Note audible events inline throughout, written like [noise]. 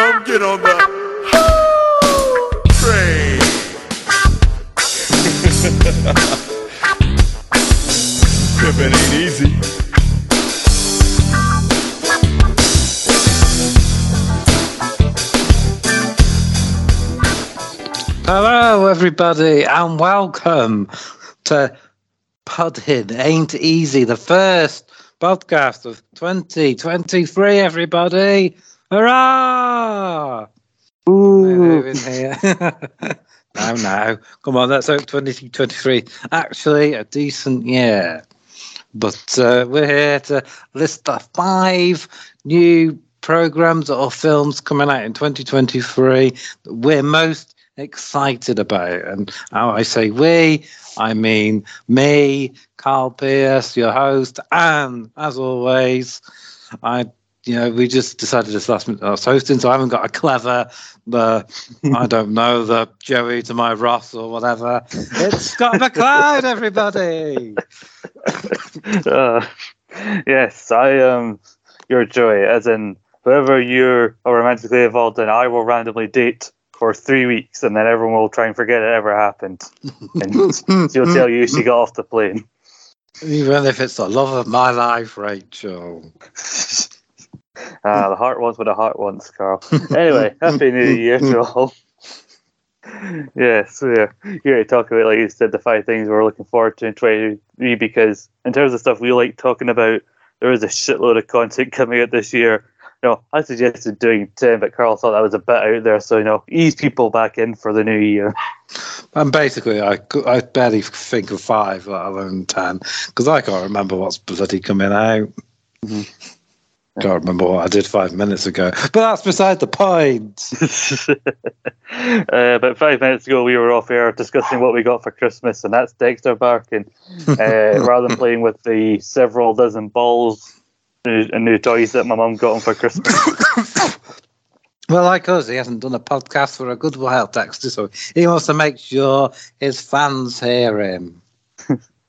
Come get on the train. [laughs] Pimpin' ain't easy. Hello, everybody, and welcome to Podhead Ain't Easy, the first podcast of 2023, everybody. Hurrah! Ooh. [laughs] in here. now, now. Come on, that's out hope 2023 actually a decent year. But uh, we're here to list the five new programs or films coming out in 2023 that we're most excited about. And how I say we, I mean me, Carl Pierce, your host, and as always, I you know, we just decided this last minute I was hosting, so I haven't got a clever, the I don't know, the Joey to my Ross or whatever. It's Scott McLeod, everybody. [laughs] uh, yes, I am um, your Joey, as in whoever you're romantically involved in, I will randomly date for three weeks, and then everyone will try and forget it ever happened, and [laughs] she'll tell you she got off the plane. Even if it's the love of my life, Rachel. [laughs] Ah, the heart wants what the heart wants, Carl. Anyway, happy New [laughs] Year to all. yes, yeah. Here to talk about, like you said, the five things we're looking forward to in 2023 because, in terms of stuff we like talking about, there is a shitload of content [laughs] coming out this year You know, I suggested doing 10, but Carl thought that was a bit out there. So, you know, ease people back in for the new year. And basically, I, I barely think of five, let alone 10, because I can't remember what's bloody coming out. Mm-hmm. Can't remember what I did five minutes ago, but that's beside the point. [laughs] uh, about five minutes ago, we were off air discussing what we got for Christmas, and that's Dexter barking. Uh, [laughs] rather than playing with the several dozen balls new, new toys that my mum got him for Christmas. [coughs] well, like us, he hasn't done a podcast for a good while, Dexter, so he wants to make sure his fans hear him. [laughs]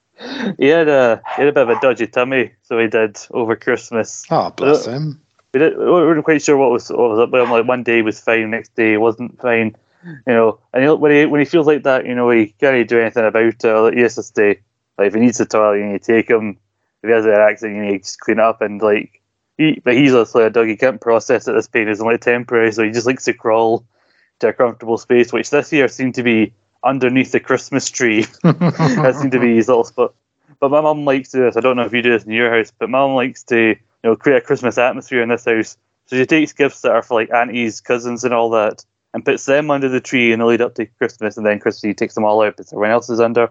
he had a he had a bit of a dodgy tummy, so he did over Christmas. Oh, bless him. We, did, we weren't quite sure what was what was up with him. Like one day he was fine, next day he wasn't fine. You know, and he, when he when he feels like that, you know, he can't do anything about it. Like, he has to stay. Like if he needs a toilet, you need to take him if he has an accident, you need to clean it up and like. He, but he's also a dog. He can't process that this pain is only temporary, so he just likes to crawl to a comfortable space, which this year seemed to be underneath the Christmas tree. [laughs] that seemed to be his little spot. But my mum likes to do this. I don't know if you do this in your house, but my mum likes to you know create a Christmas atmosphere in this house. So she takes gifts that are for like aunties, cousins, and all that, and puts them under the tree in the lead up to Christmas, and then Christmas takes them all out, but everyone else is under.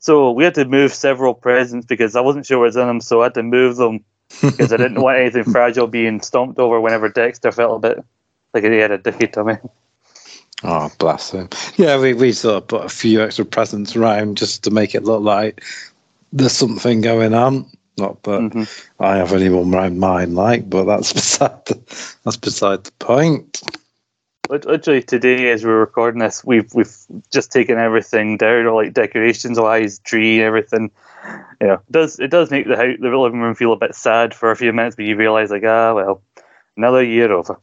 So we had to move several presents because I wasn't sure what was in them, so I had to move them because I didn't want anything [laughs] fragile being stomped over whenever Dexter felt a bit like he had a dicky tummy. Oh, bless him. Yeah, we, we sort of put a few extra presents around just to make it look like there's something going on. Not that mm-hmm. I have anyone around mine like, but that's [laughs] beside the, that's beside the point literally today as we're recording this, we've we've just taken everything down, or like decorations wise, tree, everything. You know, it does it does make the house, the living room feel a bit sad for a few minutes, but you realise like ah well, another year over.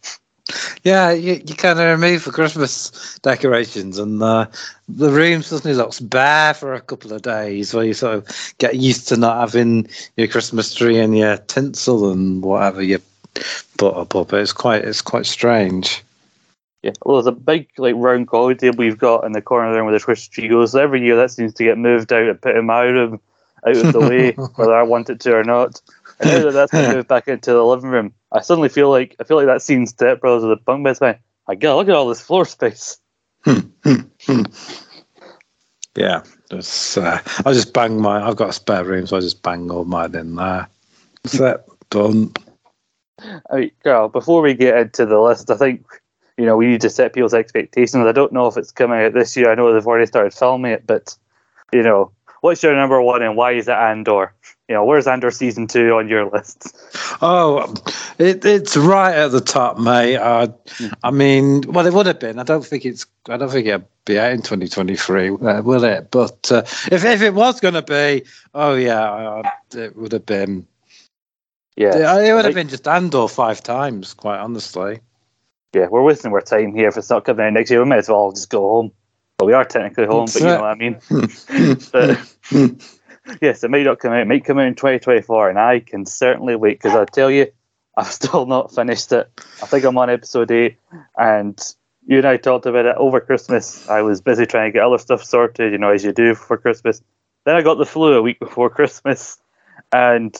Yeah, you, you kind of remove the Christmas decorations, and uh, the room suddenly looks bare for a couple of days, where you sort of get used to not having your Christmas tree and your tinsel and whatever you put up. But it's quite it's quite strange. Yeah, well, there's a big like round coffee table we've got in the corner there where the Christmas tree goes. Every year that seems to get moved out and put in my room, out of the way, [laughs] whether I want it to or not. And now that that's been [laughs] moved back into the living room, I suddenly feel like I feel like that scene Step Brothers of the Bunk Beds man. I God, look at all this floor space. [laughs] yeah, just uh, I just bang my. I've got a spare room, so I just bang all mine in there. Set [laughs] done. I mean, Carl, before we get into the list, I think you know, we need to set people's expectations. I don't know if it's coming out this year. I know they've already started filming it, but you know, what's your number one and why is it Andor? You know, where's Andor season two on your list? Oh, it, it's right at the top, mate. Uh, I mean, well, it would have been. I don't think it's. I don't think it'll be out in 2023, uh, will it? But uh, if if it was going to be, oh yeah, uh, it would have been. Yeah, it would have like, been just Andor five times, quite honestly. yeah, we're wasting our time here. If it's not coming out next year, we might as well just go home. Well, we are technically home, That's but you know what I mean. Hmm. [laughs] but yes, it may not come out. It might come out in 2024, and I can certainly wait because I tell you, [laughs] I've still not finished it. I think I'm on episode eight, and you and I talked about it over Christmas. I was busy trying to get other stuff sorted, you know, as you do for Christmas. Then I got the flu a week before [laughs] Christmas, and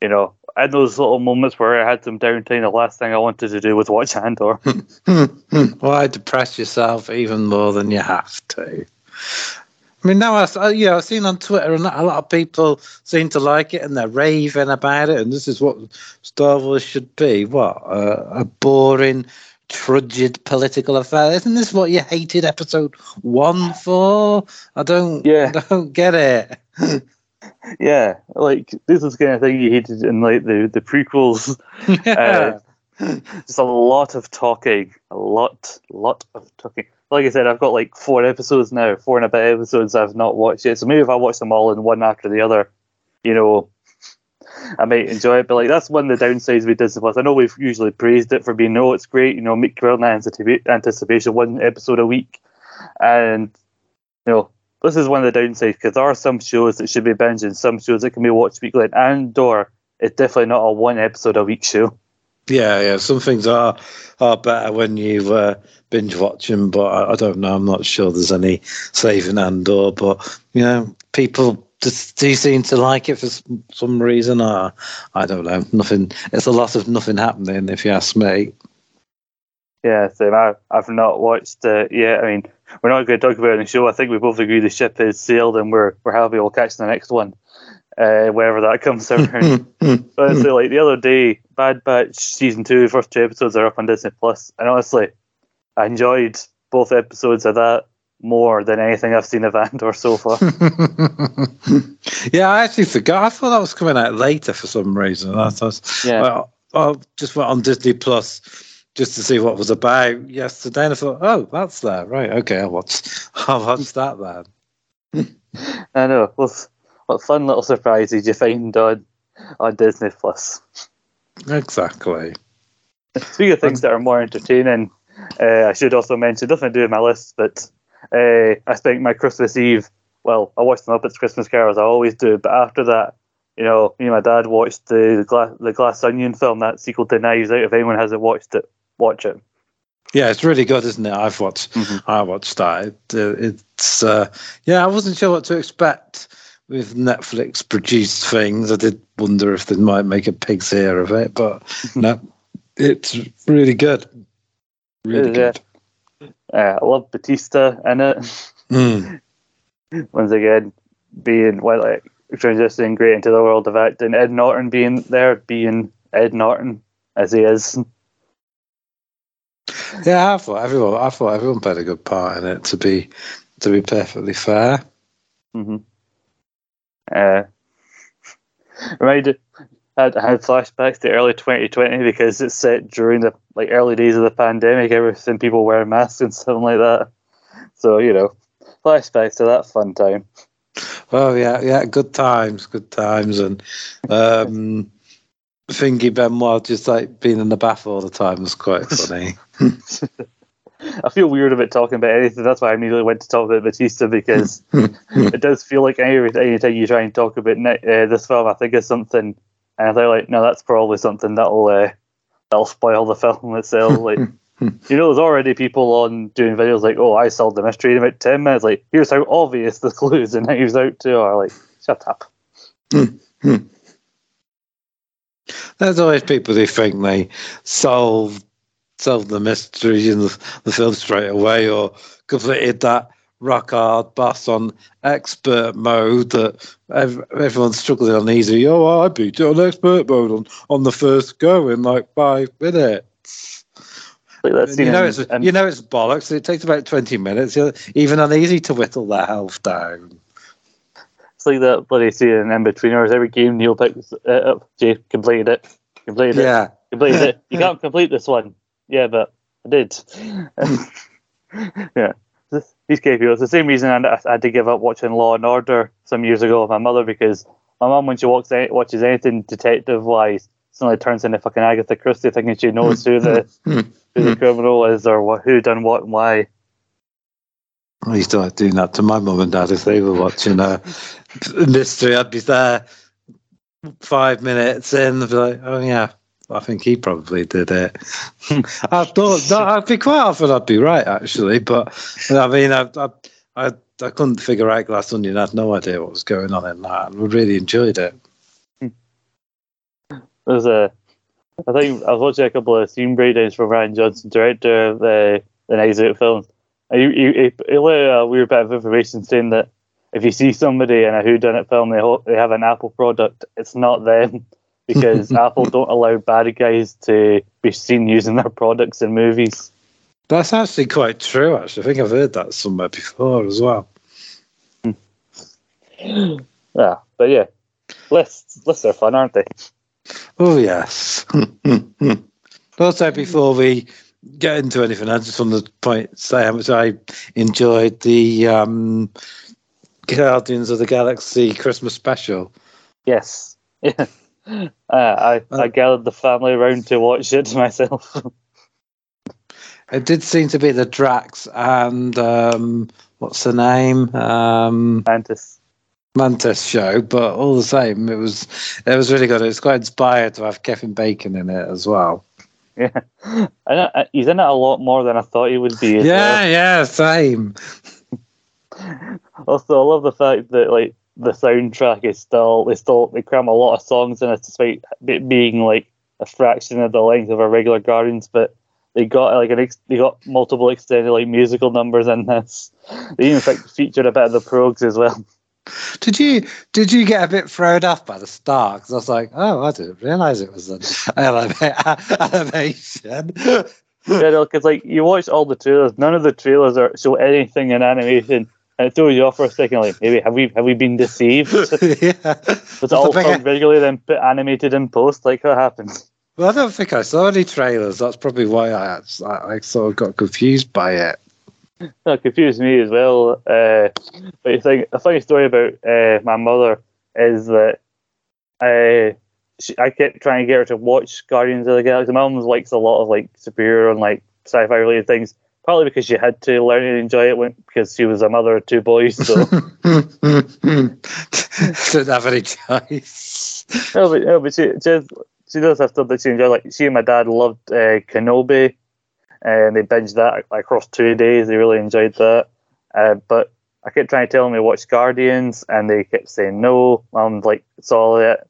you know, in those little moments where I had some downtime, the last thing I wanted to do was watch Andor. [laughs] Why depress yourself even more than you have to? I mean, now I, I- you know, I've seen on Twitter and a lot of people seem to like it and they're raving about it. And this is what Star Wars should be: what uh, a boring, trudged political affair. Isn't this what you hated Episode One for? I don't, Yeah. I [laughs] don't get it. [laughs] yeah, like this is the kind of thing you hated in like the the prequels. yeah. [laughs] Uh, just a lot of talking, a lot, lot of talking. Like I said, I've got like four episodes now, four and a bit episodes I've not watched yet. So maybe if I watch them all in one after the other, you know, I might enjoy it. But like that's one of the downsides with Disney Plus. I know we've usually praised it for being, no, it's great. You know, make anticipa- anticipation one episode a week, and you know. This is one of the downsides because there are some shows that should be binged and some shows that can be watched weekly. And Andor is definitely not a one episode a week show. Yeah, yeah. Some things are are better when you uh, binge watch them, but I, I don't know. I'm not sure there's any saving Andor, but you know, people just do seem to like it for some reason. Or I don't know. Nothing. It's a lot of nothing happening, if you ask me. Yeah, so I, I've not watched it yet. I mean, we're not going to talk about it in the show. I think we both agree the ship has sailed and we're, we're happy we'll catch the next one, uh, wherever that [laughs] comes around. [laughs] but honestly, like the other day, Bad Batch season two, first two episodes are up on Disney Plus, and honestly, I enjoyed both episodes of that more than anything I've seen of Andor so far. [laughs] yeah, I actually forgot. I thought that was coming out later for some reason. I thought, Yeah. well, I just went on Disney Plus just to see what was about yesterday, and I thought, oh, that's there, right? Okay, I'll watch. [laughs] I'll watch that then. [laughs] I know. What, what fun little surprises you find on on Disney Plus. Exactly. Speaking of things that are more entertaining, uh, I should also mention nothing to do with my list, but uh, I spent my Christmas Eve. Well, I watched the Muppets Christmas Carol as I always do, but after that, you know, me and my dad watched the the Glass, the Glass Onion film, that sequel to Knives Out. If anyone hasn't watched it, watch it. Yeah, it's really good, isn't it? I've watched. Mhm. I watched that. It, uh, it's uh, yeah. I wasn't sure what to expect with Netflix produced things. I did wonder if they might make a pig's ear of it, but no, it's really good. Really Yeah. good. Uh, I love Bautista in it. Mm. [laughs] Once again, being well, like transitioning great into the world of acting. Ed Norton being there, being Ed Norton as he is. Yeah, I thought everyone. I thought everyone played a good part in it. To be to be perfectly fair. hmm Uh, [laughs] reminded had had flashbacks to early 2020 because it's set during the like early days of the pandemic. Everything people wearing masks and something like that. So you know, flashbacks to that fun time. Oh yeah, yeah, good times, good times, and um, [laughs] Thingy Benoit just like being in the bath all the time was quite [laughs] funny. I feel weird about talking about anything. That's why I immediately went to talk about Bautista because [laughs] it does feel like any anytime you try and talk about uh, this film, I think it's something, and I thought like, no, that's probably something that'll uh, that'll spoil the [laughs] film itself. Like, you know, there's already people on doing videos like, oh, I solved the mystery in about ten minutes. Like, here's how obvious the clues and Knives Out too are. Like, shut up. There's always people who think they solved solved the mystery in the, the film straight away, or completed that rock hard boss on expert mode that ev- everyone's struggling on easy. Oh, I beat it on expert mode on, on the first go in like five minutes. Like that And scene you know it's you know it's bollocks. It takes about twenty minutes, you know, even uneasy to whittle their health down. It's like that bloody scene in Inbetweeners. Every game Neil picks it up. Uh, uh, Jay completed it. Completed it. Yeah, completed it. [laughs] You can't complete this one. Yeah, but I did. [laughs] yeah. These. It's the same reason I had to give up watching Law and Order some years ago with my mother because my mum, when she walks watches anything detective wise, suddenly turns into fucking Agatha Christie thinking she knows who the [laughs] who the criminal is or what, who done what and why. I used to like doing that to my mum and dad if they were watching a mystery. I'd be there five minutes in, they'd be like, "Oh yeah, I think he probably did it." [laughs] I thought that I'd be quite often I'd be right actually, but I mean, I I I, I couldn't figure out Glass Onion. I had no idea what was going on in that. and we really enjoyed it. There's a, I think I was watching a couple of scene breakdowns from Rian Johnson, director of uh, the the Out films. He, he, he, let a weird uh, bit of information saying that if you see somebody in a whodunit film, they ho- they have an Apple product, it's not them [laughs] because Apple don't allow bad guys to be seen using their products in movies. That's actually quite true. Actually, I think I've heard that somewhere before as well. Yeah, but yeah, lists lists are fun, aren't they? Oh yes. [laughs] also, before we get into anything, I just want to point say how much I enjoyed the um, Guardians of the Galaxy Christmas special. Yes. Yeah. [laughs] Uh, I I gathered the family around to watch it [laughs] myself. It did seem to be the Drax and um, what's the name? Um, Mantis. Mantis show, but all the same, it was it was really good. It was quite inspired to have Kevin Bacon in it as well. Yeah, [laughs] I uh, he's in it a lot more than I thought he would be. Yeah, well. yeah, same. Also, I love the fact that like the soundtrack is still they still they cram a lot of songs in it, despite it being like a fraction of the length of a regular Guardians. But they got like an ex- they got multiple extended like musical numbers in this. They even like, featured a bit of the progs as well. [laughs] Did you did you get a bit thrown off by the start? Because I was like, oh, I didn't realise it was an [laughs] animation. [laughs] Yeah, because like you watch all the trailers, none of the trailers are show anything in animation, and it throws you off for a second. Like maybe have we have we been deceived? Was [laughs] yeah. it all filmed visually then put animated in post? Like what happened? Well, I don't think I saw any trailers. That's probably why I, I, I sort of got confused by it. That confused me as well. Uh, but you think a funny story about uh, my mother is that uh, she, I kept trying to get her to watch Guardians of the Galaxy. My mum likes a lot of like superhero and like sci-fi related things. Partly because she had to learn and enjoy it when, because she was a mother of two boys. So Didn't have any choice. no, but no, but she she, she does have stuff that she enjoys. Like she and my dad loved uh, Kenobi, and they binged that across two days. They really enjoyed that. Uh, but I kept trying to tell them to watch Guardians, and they kept saying no. Mum like saw it.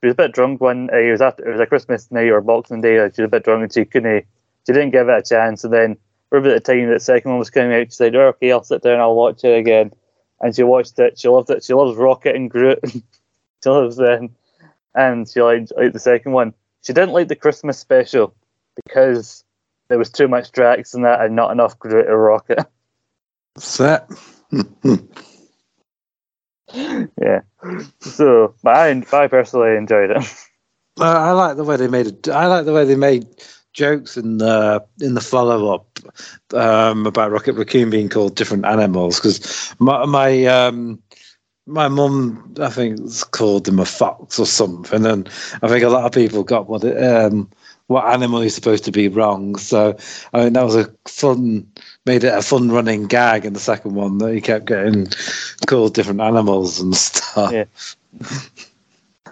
She was a bit drunk one. Uh, it was after it was a Christmas night or Boxing Day. She was a bit drunk, and she couldn't. She didn't give it a chance. And then, over the time that second one was coming out, she said, oh, "Okay, I'll sit down. I'll watch it again." And she watched it. She loved it. She loves Rocket and Groot. [laughs] she loves them, and she liked, liked the second one. She didn't like the Christmas special because there was too much Drax in that and not enough Groot or Rocket. Set. [laughs] yeah. So, but I, I personally enjoyed it. [laughs] Uh, I like the way they made it. I like the way they made jokes in the in the follow up um, about Rocket Raccoon being called different animals because my my um, my mum I think called him a fox or something, and I think a lot of people got what it, um, what animal he's supposed to be wrong. So I mean that was a fun made it a fun running gag in the second one that he kept getting called different animals and stuff. Yeah.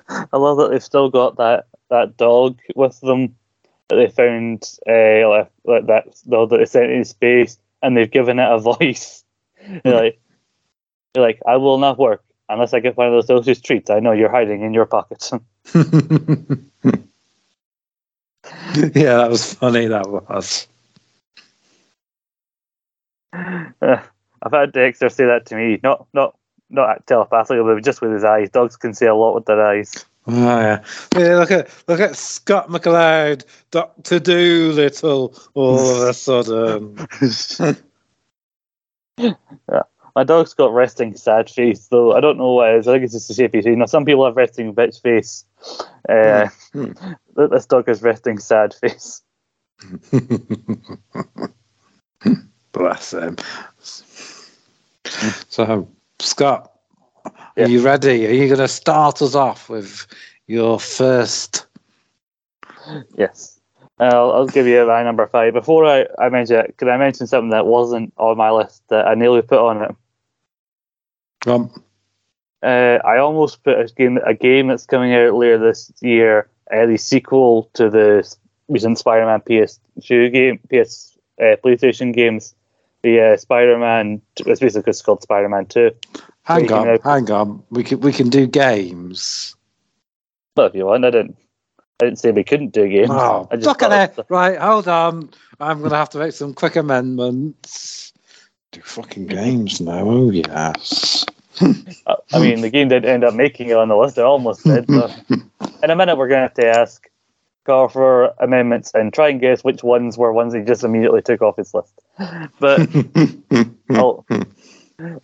I love that they've still got that, that dog with them that they found uh, like, like that dog that they sent in space and they've given it a voice. [laughs] They're like, they're like, I will not work unless I get one of those delicious treats I know you're hiding in your pocket. [laughs] [laughs] [laughs] yeah, that was funny. That was. [sighs] I've had Dexter say that to me, not not not telepathically, but just with his eyes. Dogs can see a lot with their eyes. Oh yeah. yeah. Look at look at Scott McLeod, Doctor Dolittle, all of a sudden. [laughs] yeah. My dog's got resting sad face, though. I don't know what it is. I think it's just a shape face. You know, some people have resting bitch face. Uh, Hmm. [laughs] dog has resting sad face. [laughs] Bless him. So, Scott, Yeah. are you ready? Are you going to start us off with your first? Yes. I'll, I'll give you my number five. Before I, I mention it, could I mention something that wasn't on my list that I nearly put on it? Um, Uh, I almost put a game a game that's coming out later this year, uh, the sequel to the recent Spider-Man PS2 game, PS uh, PlayStation games. The uh, Spider-Man, it's basically it's called Spider-Man Two. hang on, out- hang on. We can we can do games. But if you want, I didn't. I didn't say we couldn't do games. Oh, I just look at of it! Right, hold on. I'm going to have to make some quick amendments. Do fucking games now. Oh yes. [laughs] I mean, the game did end up making it on the list. It almost did. So. In a minute, we're going to have to ask Carl for amendments and try and guess which ones were ones he just immediately took off his list. But [laughs] I'll,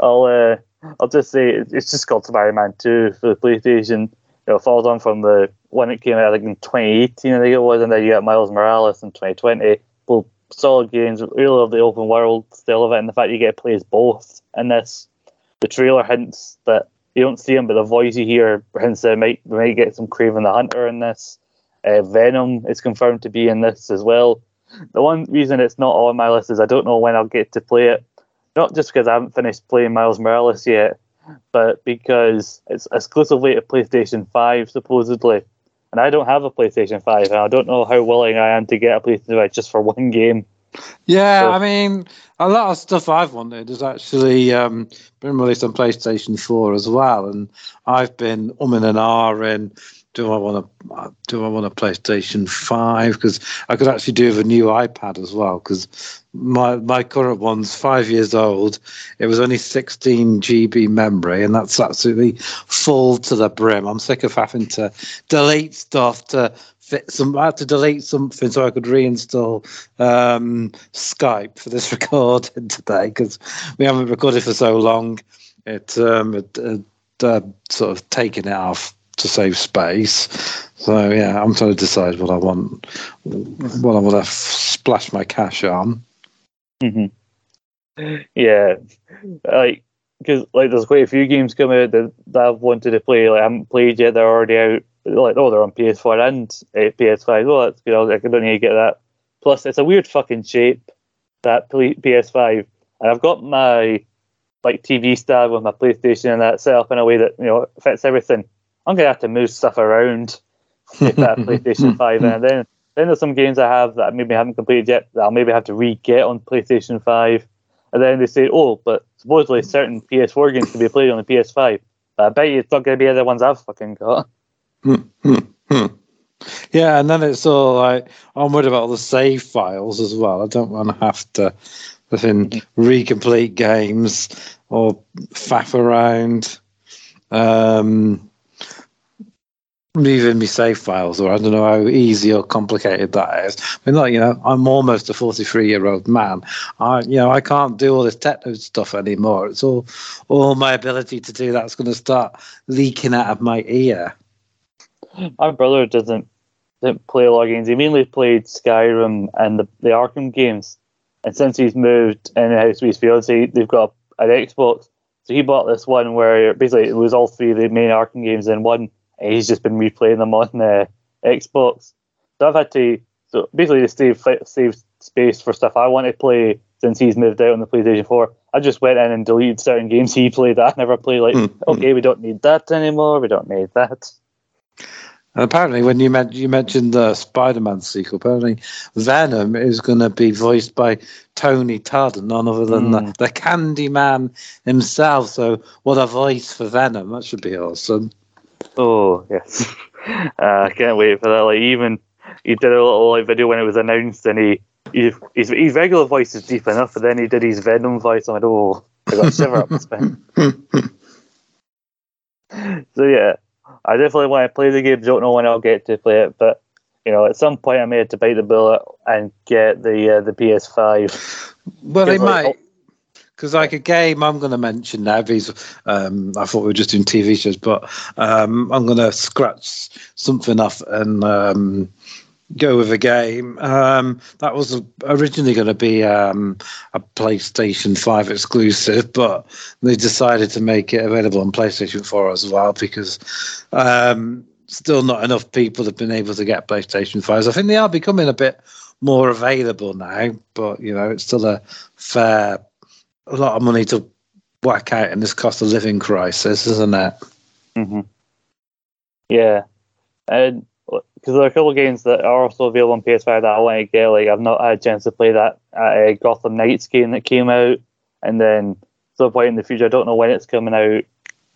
I'll, uh, I'll just say it's just called Spider-Man Two for the PlayStation. You know, it follows on from the one that came out like in 2018, I think it was, and then you got Miles Morales in 2020. Both solid games, really love the open world still of it, and the fact you get to play as both in this. The trailer hints that you don't see him, but the voice you hear hints that might might get some Kraven the Hunter in this. Uh, Venom is confirmed to be in this as well. The one reason it's not on my list is I don't know when I'll get to play it. Not just because I haven't finished playing Miles Morales yet, but because it's exclusively to PlayStation 5, supposedly. And I don't have a PlayStation 5, and I don't know how willing I am to get a PlayStation 5 just for one [laughs] game. Yeah, So- I mean, a lot of stuff I've wanted has actually um, been released on PlayStation 4 as well, and I've been umming and ahhing. Do I want to? Do I want a PlayStation Five? Because I could actually do with a new iPad as well. Because my my current one's five years old. It was only 16 GB memory, and that's absolutely full to the brim. I'm sick of having to delete stuff to fit some. I had to delete something so I could reinstall um, Skype for this [laughs] recording today because we haven't recorded for so long. It, um, uh, sort of taken it off to save space. So yeah, I'm trying to decide what I want, what I want to f- splash my cash on. hmm Yeah, like because like there's quite a few games coming out that, that I've wanted to play. Like I haven't played yet. They're already out. Like oh, they're on PS4 and uh, PS5. Oh, that's good. I, was, like, I don't need to get that. Plus, it's a weird fucking shape that PS5, and I've got my like TV stand with my PlayStation and that set up in a way that you know fits everything. I'm gonna have to move stuff around to that [laughs] PlayStation Five, and then then there's some games I have that I maybe haven't completed yet that I'll maybe have to re-get on PlayStation Five. And then they say, oh, but supposedly certain PS4 games can be played on the PS5. But I bet you it's not going to be the ones I've fucking got. Yeah, and then it's all like I'm worried about all the save files as well. I don't want to have to within recomplete games or faff around um moving me save files or I don't know how easy or complicated that is. I mean like, you know, I'm almost a forty three year old man. I you know, I can't do all this techno stuff anymore. It's all all my ability to do that's gonna start leaking out of my ear. My brother doesn't didn't play a lot of games. He mainly played Skyrim and the, the Arkham games. And since he's moved in the house with his fiance, they've got an Xbox. So he bought this one where basically it was all three of the main Arkham games in one. And he's just been replaying them on the Xbox. So I've had to so basically to save save space for stuff I want to play since he's moved out on the PlayStation 4. I just went in and deleted certain games he played that I never played. Like, Mm, okay, we don't need that anymore. We don't need that. And apparently, when you, men- you mentioned the Spider-Man sequel, apparently Venom is going to be voiced by Tony Todd, none other than the, Mm. the Candyman himself. So, what a voice for Venom! That should be awesome. Oh yes, [laughs] uh, I can't wait for that. Like even he did a little like video when it was announced, and he, he his his regular voice is deep enough, but then he did his Venom voice. I'm like, oh, I got a shiver up my spine. [laughs] So yeah, I definitely want to play the game. Don't know when I'll get to play it, but you know, at some point I may have to bite the bullet and get the uh, the PS5. well, they like, might. Because like a game I'm going to mention now, these um, I thought we were just doing TV shows, but um, I'm going to scratch something off and um, go with a game. Um, that was originally going to be um, a PlayStation 5 exclusive, but they decided to make it available on PlayStation 4 as well because um, still not enough people have been able to get PlayStation 5s. I think they are becoming a bit more available now, but you know, it's still a fair a lot of money to whack out in this cost of living crisis, isn't it? hmm Yeah, and because there are a couple of games that are also available on PS5 that I want to get. Like I've not had a chance to play that uh, Gotham Knights game that came out, and then some point in the future, I don't know when it's coming out.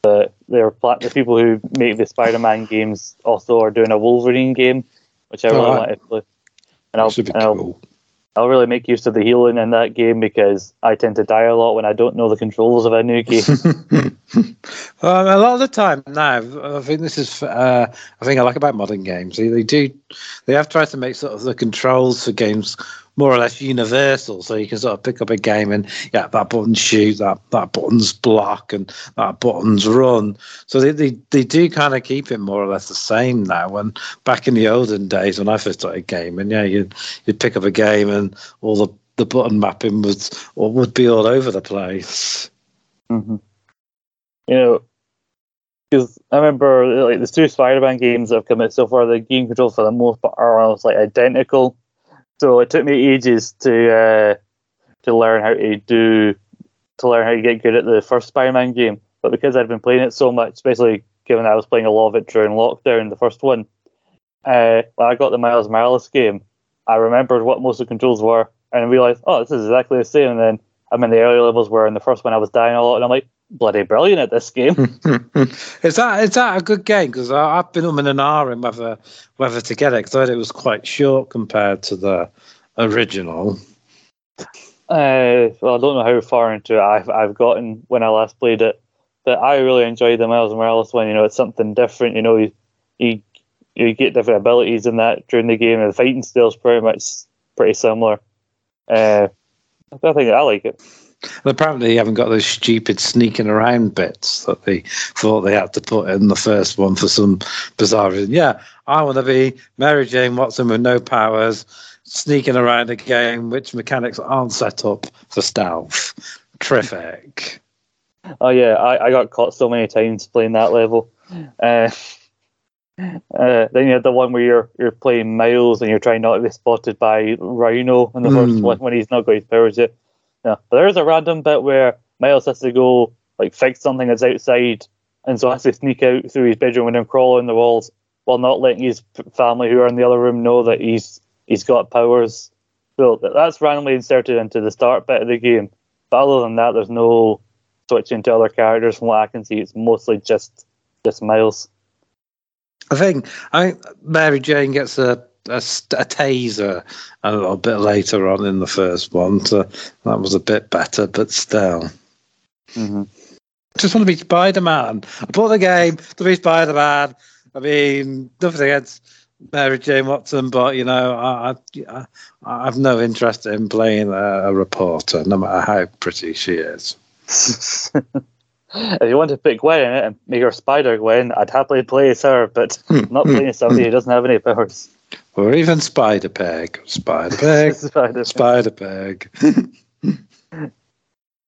But they're pla- the people who make the Spider-Man games also are doing a Wolverine game, which I really Alright. want to play. And I'll, That should be and I'll cool. I'll really make use of the healing in that game because I tend to die a lot when I don't know the controls of a new game. [laughs] [laughs] um, a lot of the time now, I think this is. Uh, I think I like about modern games. They, they do. They have tried to make sort of the controls for games more or less universal, so you can sort of pick up a game and yeah, that button shoot, that that button's block, and that button's run. So they they, they do kind of keep it more or less the same now. When back in the olden days when I first started gaming, yeah, you'd you'd pick up a game and all the the button mapping was or would be all over the place. hmm You know, because I remember like the two Spider-Man games that have come out so far, the game controls for the most part are almost like identical. So it took me ages to uh, to learn how to do to learn how to get good at the first Spider-Man game. But because I'd been playing it so much, especially given I was playing a lot of it during lockdown, the first one, uh, when I got the Miles Morales game, I remembered what most of the controls were and realized, oh, this is exactly the same. And then I'm in the early levels where in the first one I was dying a lot, and I'm like, bloody brilliant at this game. [laughs] is that is that a good game? Because I've been umming and ahhing whether whether to get it because I thought it was quite short compared to the original. Uh, well, I don't know how far into it I've I've gotten when I last played it, but I really enjoyed the Miles Morales one. You know, it's something different. You know, you you, you get different abilities in that during the game, and the fighting style's pretty much pretty similar. Uh, I think I like it. And apparently, they haven't got those stupid sneaking around bits that they thought they had to put in the first one for some bizarre reason. Yeah, I want to be Mary Jane Watson with no powers, sneaking around a game which mechanics aren't set up for stealth. Terrific. Oh yeah, I, I got caught so many times playing that level. Uh, uh, then you had the one where you're you're playing Miles and you're trying not to be spotted by Rhino in the first Mm. one when he's not got his powers yet. Yeah, but there's a random bit where Miles has to go like fix something that's outside, and so has to sneak out through his bedroom and then crawl on the walls while not letting his family who are in the other room know that he's he's got powers. So th- that's randomly inserted into the start bit of the game. But other than that, there's no switching to other characters. From what I can see, it's mostly just just Miles. I think I think Mary Jane gets a a, a taser a little bit later on in the first one, so that was a bit better, but still. Mm-hmm. Just want to be Spider Man. I bought the game to be Spider Man. I mean, nothing against Mary Jane Watson, but you know, I I, I have no interest in playing a, a reporter, no matter how pretty she is. [laughs] if you want to pick Gwen eh, in it and make her Spider Gwen, I'd happily play as her, but hmm, not hmm, playing somebody hmm. who doesn't have any powers. Or even Spider Peg, Spider Peg, Spider. [laughs] Spider Peg. [laughs]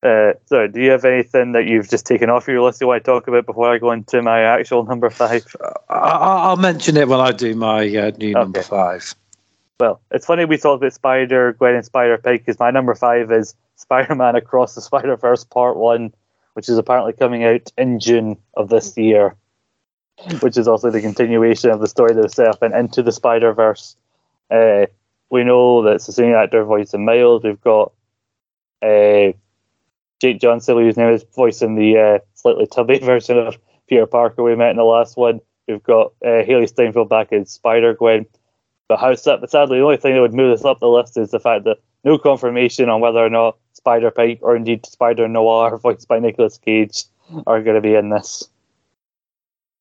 Uh, so, do you have anything that you've just taken off your list you want to talk about before I go into my actual number five? I, I- I'll mention it when I do my uh, new number five. Well, it's funny we talked about Spider Gwen and Spider Pig because my number five is Spider Man Across the Spider Verse Part One, which is apparently coming out in June of this year, which is also the continuation of the story set up Into the Spider Verse. Uh, we know that it's the same actor voicing Miles. We've got uh, Jake Johnson, whose name is voicing the uh, slightly tubby [laughs] version of Peter Parker we met in the last one. We've got uh, Hailee Steinfeld back as Spider Gwen. But how sad, but sadly, the only thing that would move this up the list is the fact that no confirmation on whether or not Spider Pike or indeed Spider Noir, [laughs] voiced by Nicolas Cage, are going to be in this.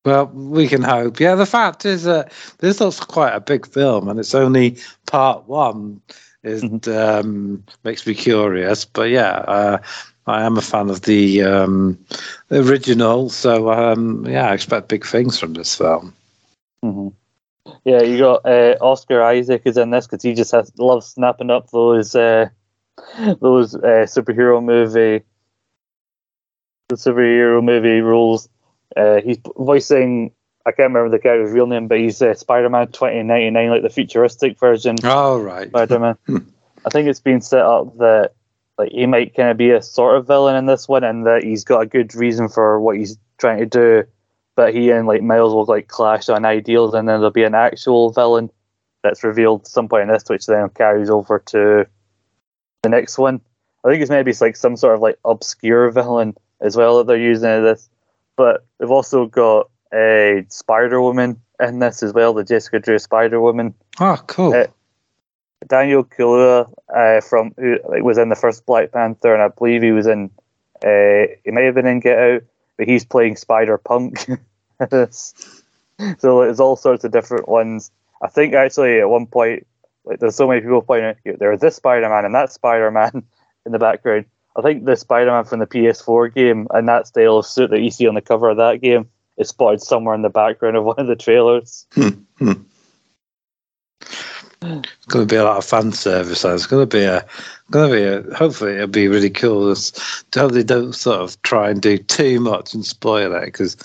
Well, we can hope. Yeah, the fact is that this looks quite a big film, and it's only part one. Is um, makes me curious, but yeah, uh, I am a fan of the um, original, so um, yeah, I expect big things from this film. Mm-hmm. Yeah, you got uh, Oscar Isaac is in this because he just has loves snapping up those uh, those uh, superhero movie the superhero movie roles. Uh, he's voicing I can't remember the character's real name, but he's uh, Spider-Man 2099, like the futuristic version. Oh right. Spider-Man. Hmm. I think it's been set up that like he might kind of be a sort of villain in this one, and that he's got a good reason for what he's trying to do. But he and like Miles will like clash on ideals, and then there'll be an actual villain that's revealed at some point in this, which then carries over to the next one. I think it's maybe it's like some sort of like obscure villain as well that they're using in this. But they've also got a Spider Woman in this as well, the Jessica Drew Spider Woman. Oh cool. Uh, Daniel Kaluuya uh, from who like, was in the first Black Panther, and I believe he was in. Uh, he may have been in Get Out, but he's playing Spider Punk. [laughs] so there's all sorts of different ones. I think actually at one point, like there's so many people pointing out there's this Spider Man and that Spider Man [laughs] in the background. I think the Spider Man from the PS4 game and that style of suit that you see on the cover of that game is spotted somewhere in the background of one of the trailers. It's going to be a lot of fan service. It's going to be a, going to be a. Hopefully, it'll be really cool. They don't sort of try and do too much and spoil it because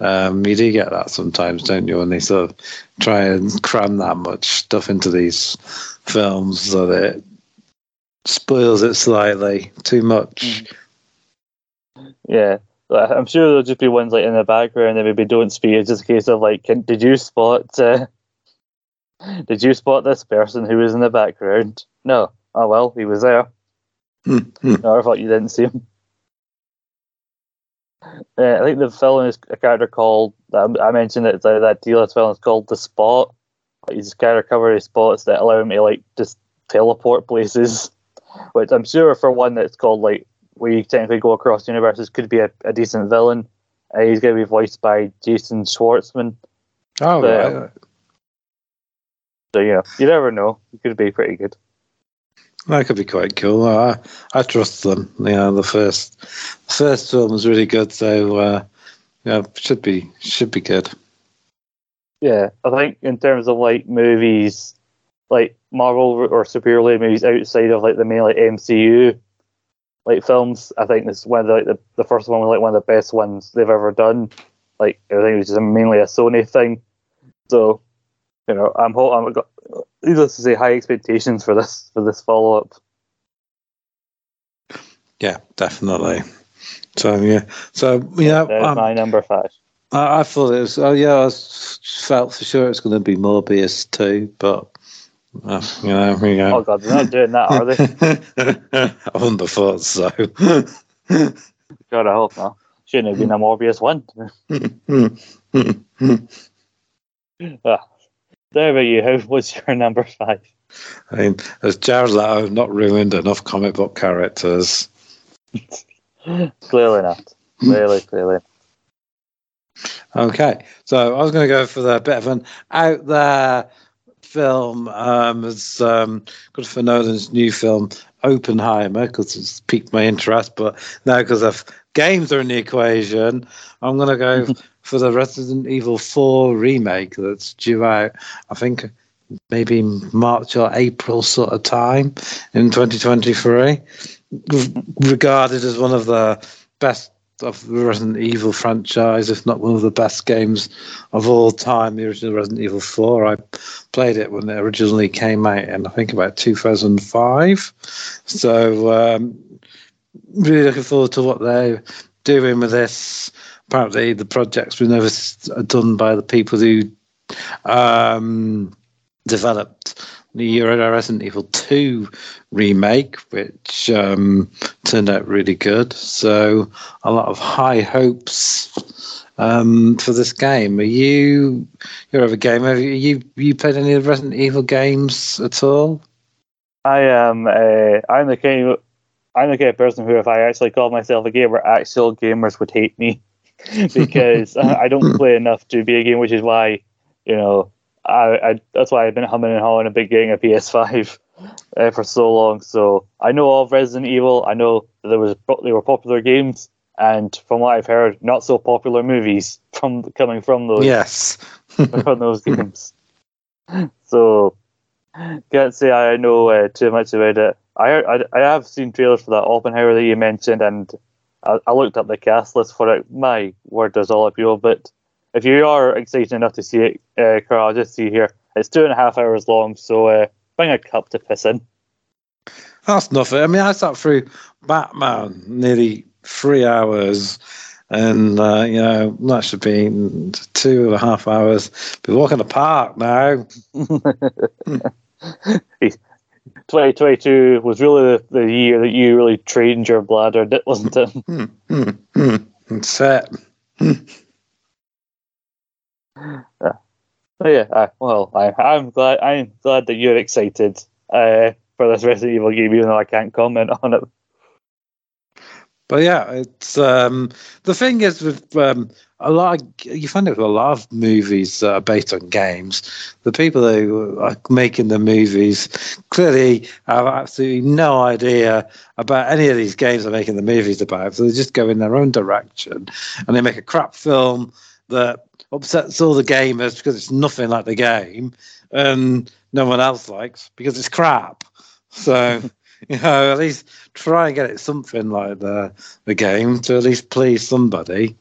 um, you do get that sometimes, don't you? When they sort of try and cram that much stuff into these films so that spoils it slightly too much. Yeah, I'm sure there'll just be ones like in the background that maybe don't speak. It's just a case of like, can, did you spot? Uh, [laughs] did you spot this person who was in the background? No. Oh well, he was there. Hmm, hmm. No, I thought you didn't see him. Uh, I think the film is a character called. I I mentioned. That that deal as well is called the Spot. He's a character covered his spots that allow him to like just teleport places. Which I'm sure for one that's called like where you technically go across universes could be a, a decent villain. Uh, he's going to be voiced by Jason Schwartzman. Oh, Yeah. right. So you know, you never know. He could be pretty good. That could be quite cool. I, I trust them. You know, the first, the first film was really good, so uh, yeah, should be should be good. Yeah, I think in terms of like movies, like Marvel or superhero movies outside of like the main like MCU like films, I think this is one of the, like the, the first one was like one of the best ones they've ever done. Like I think it was just mainly a Sony thing. So, you know, I'm ho- I'm got needless to say high expectations for this for this follow up. Yeah, definitely. So yeah, so yeah, um, my number five. I, I thought it was. Oh yeah, I felt for sure it's going to be Morbius too, but uh, you know, here you Oh god, they're not doing that, are they? [laughs] I wouldn't have thought so. [laughs] God, I hope not. Shouldn't have been a Morbius one. [laughs] Ah. There about you. How was your number five? I mean, as Jared Leto not ruined enough comic book characters. Clearly not. Clearly, clearly. Okay, so I was going to go for the bit of an out there film um, as um, Christopher Nolan's new film Oppenheimer because it's piqued my interest. But now because of games are in the equation, I'm going to go [laughs] for the Resident Evil 4 remake that's due out. I think maybe March or April sort of time in 2023. Regarded as one of the best of the Resident Evil franchise, if not one of the best games of all time. The original Resident Evil 4. I played it when it originally came out in, I think, about 2005. So, um, really looking forward to what they're doing with this. Apparently, the project's been over, done by the people who um, developed the Resident Evil 2 remake, which um, turned out really good. So, a lot of high hopes um, for this game. Are you you're a gamer? Have you you, played any of the Resident Evil games at all? I am. Uh, I'm the kind. Of, I'm the kind of person who, if I actually called myself a gamer, actual gamers would hate me [laughs] because I [laughs] I don't play enough to be a gamer. Which is why, you know, I, I that's why I've been humming and hawing about getting a PS5 uh, for so long. So I know of Resident Evil. I know that there was they were popular games, and from what I've heard, not so popular movies from coming from those Yes. [laughs] from those games. [laughs] So can't say I know uh, too much about it. I, I I have seen trailers for that Oppenheimer that you mentioned, and I, I looked up the cast list for it. My word, does all appeal, but if you are excited enough to see it, uh, Carl, I'll just see here. It's two and a half hours long, so uh, bring a cup to piss in. That's nothing. I mean, I sat through Batman nearly three hours, and uh, you know that should be two and a half hours. Be walking the park now. [laughs] 2022 was really the, the year that you really trained your bladder, wasn't it? [laughs] Hmm, hmm, hmm. That's it. Oh, yeah, I, well, I, I'm glad. I'm glad that you're excited uh, for this Resident Evil game, even though I can't comment on it. But yeah, it's um, the thing is with um, a lot. Of, you find it with a lot of movies that are based on games. The people who are making the movies clearly have absolutely no idea about any of these games they're making the movies about. So they just go in their own direction and they make a crap film that upsets all the gamers because it's nothing like the game, and no one else likes because it's crap. So. [laughs] you know, at least try and get it something like the the game to at least please somebody.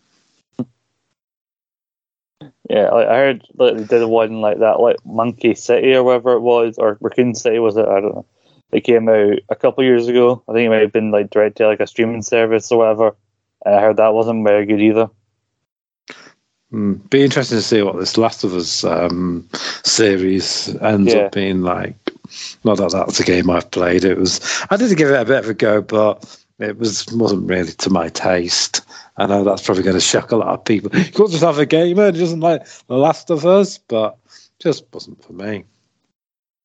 Yeah, like, I heard like, they did one like that, like Monkey City or whatever it was, or Raccoon City was it? I don't know. It came out a couple years ago. I think it might have been like directed to like a streaming service or whatever. And I heard that wasn't very good either. Mm, be interesting to see what this Last of Us um, series ends Yeah. up being like. Not that that's a game I've played. It was I did give it a bit of a go, but it was wasn't really to my taste. I know that's probably going to shock a lot of people. You can't just have a gamer who doesn't like The Last of Us, but just wasn't for me.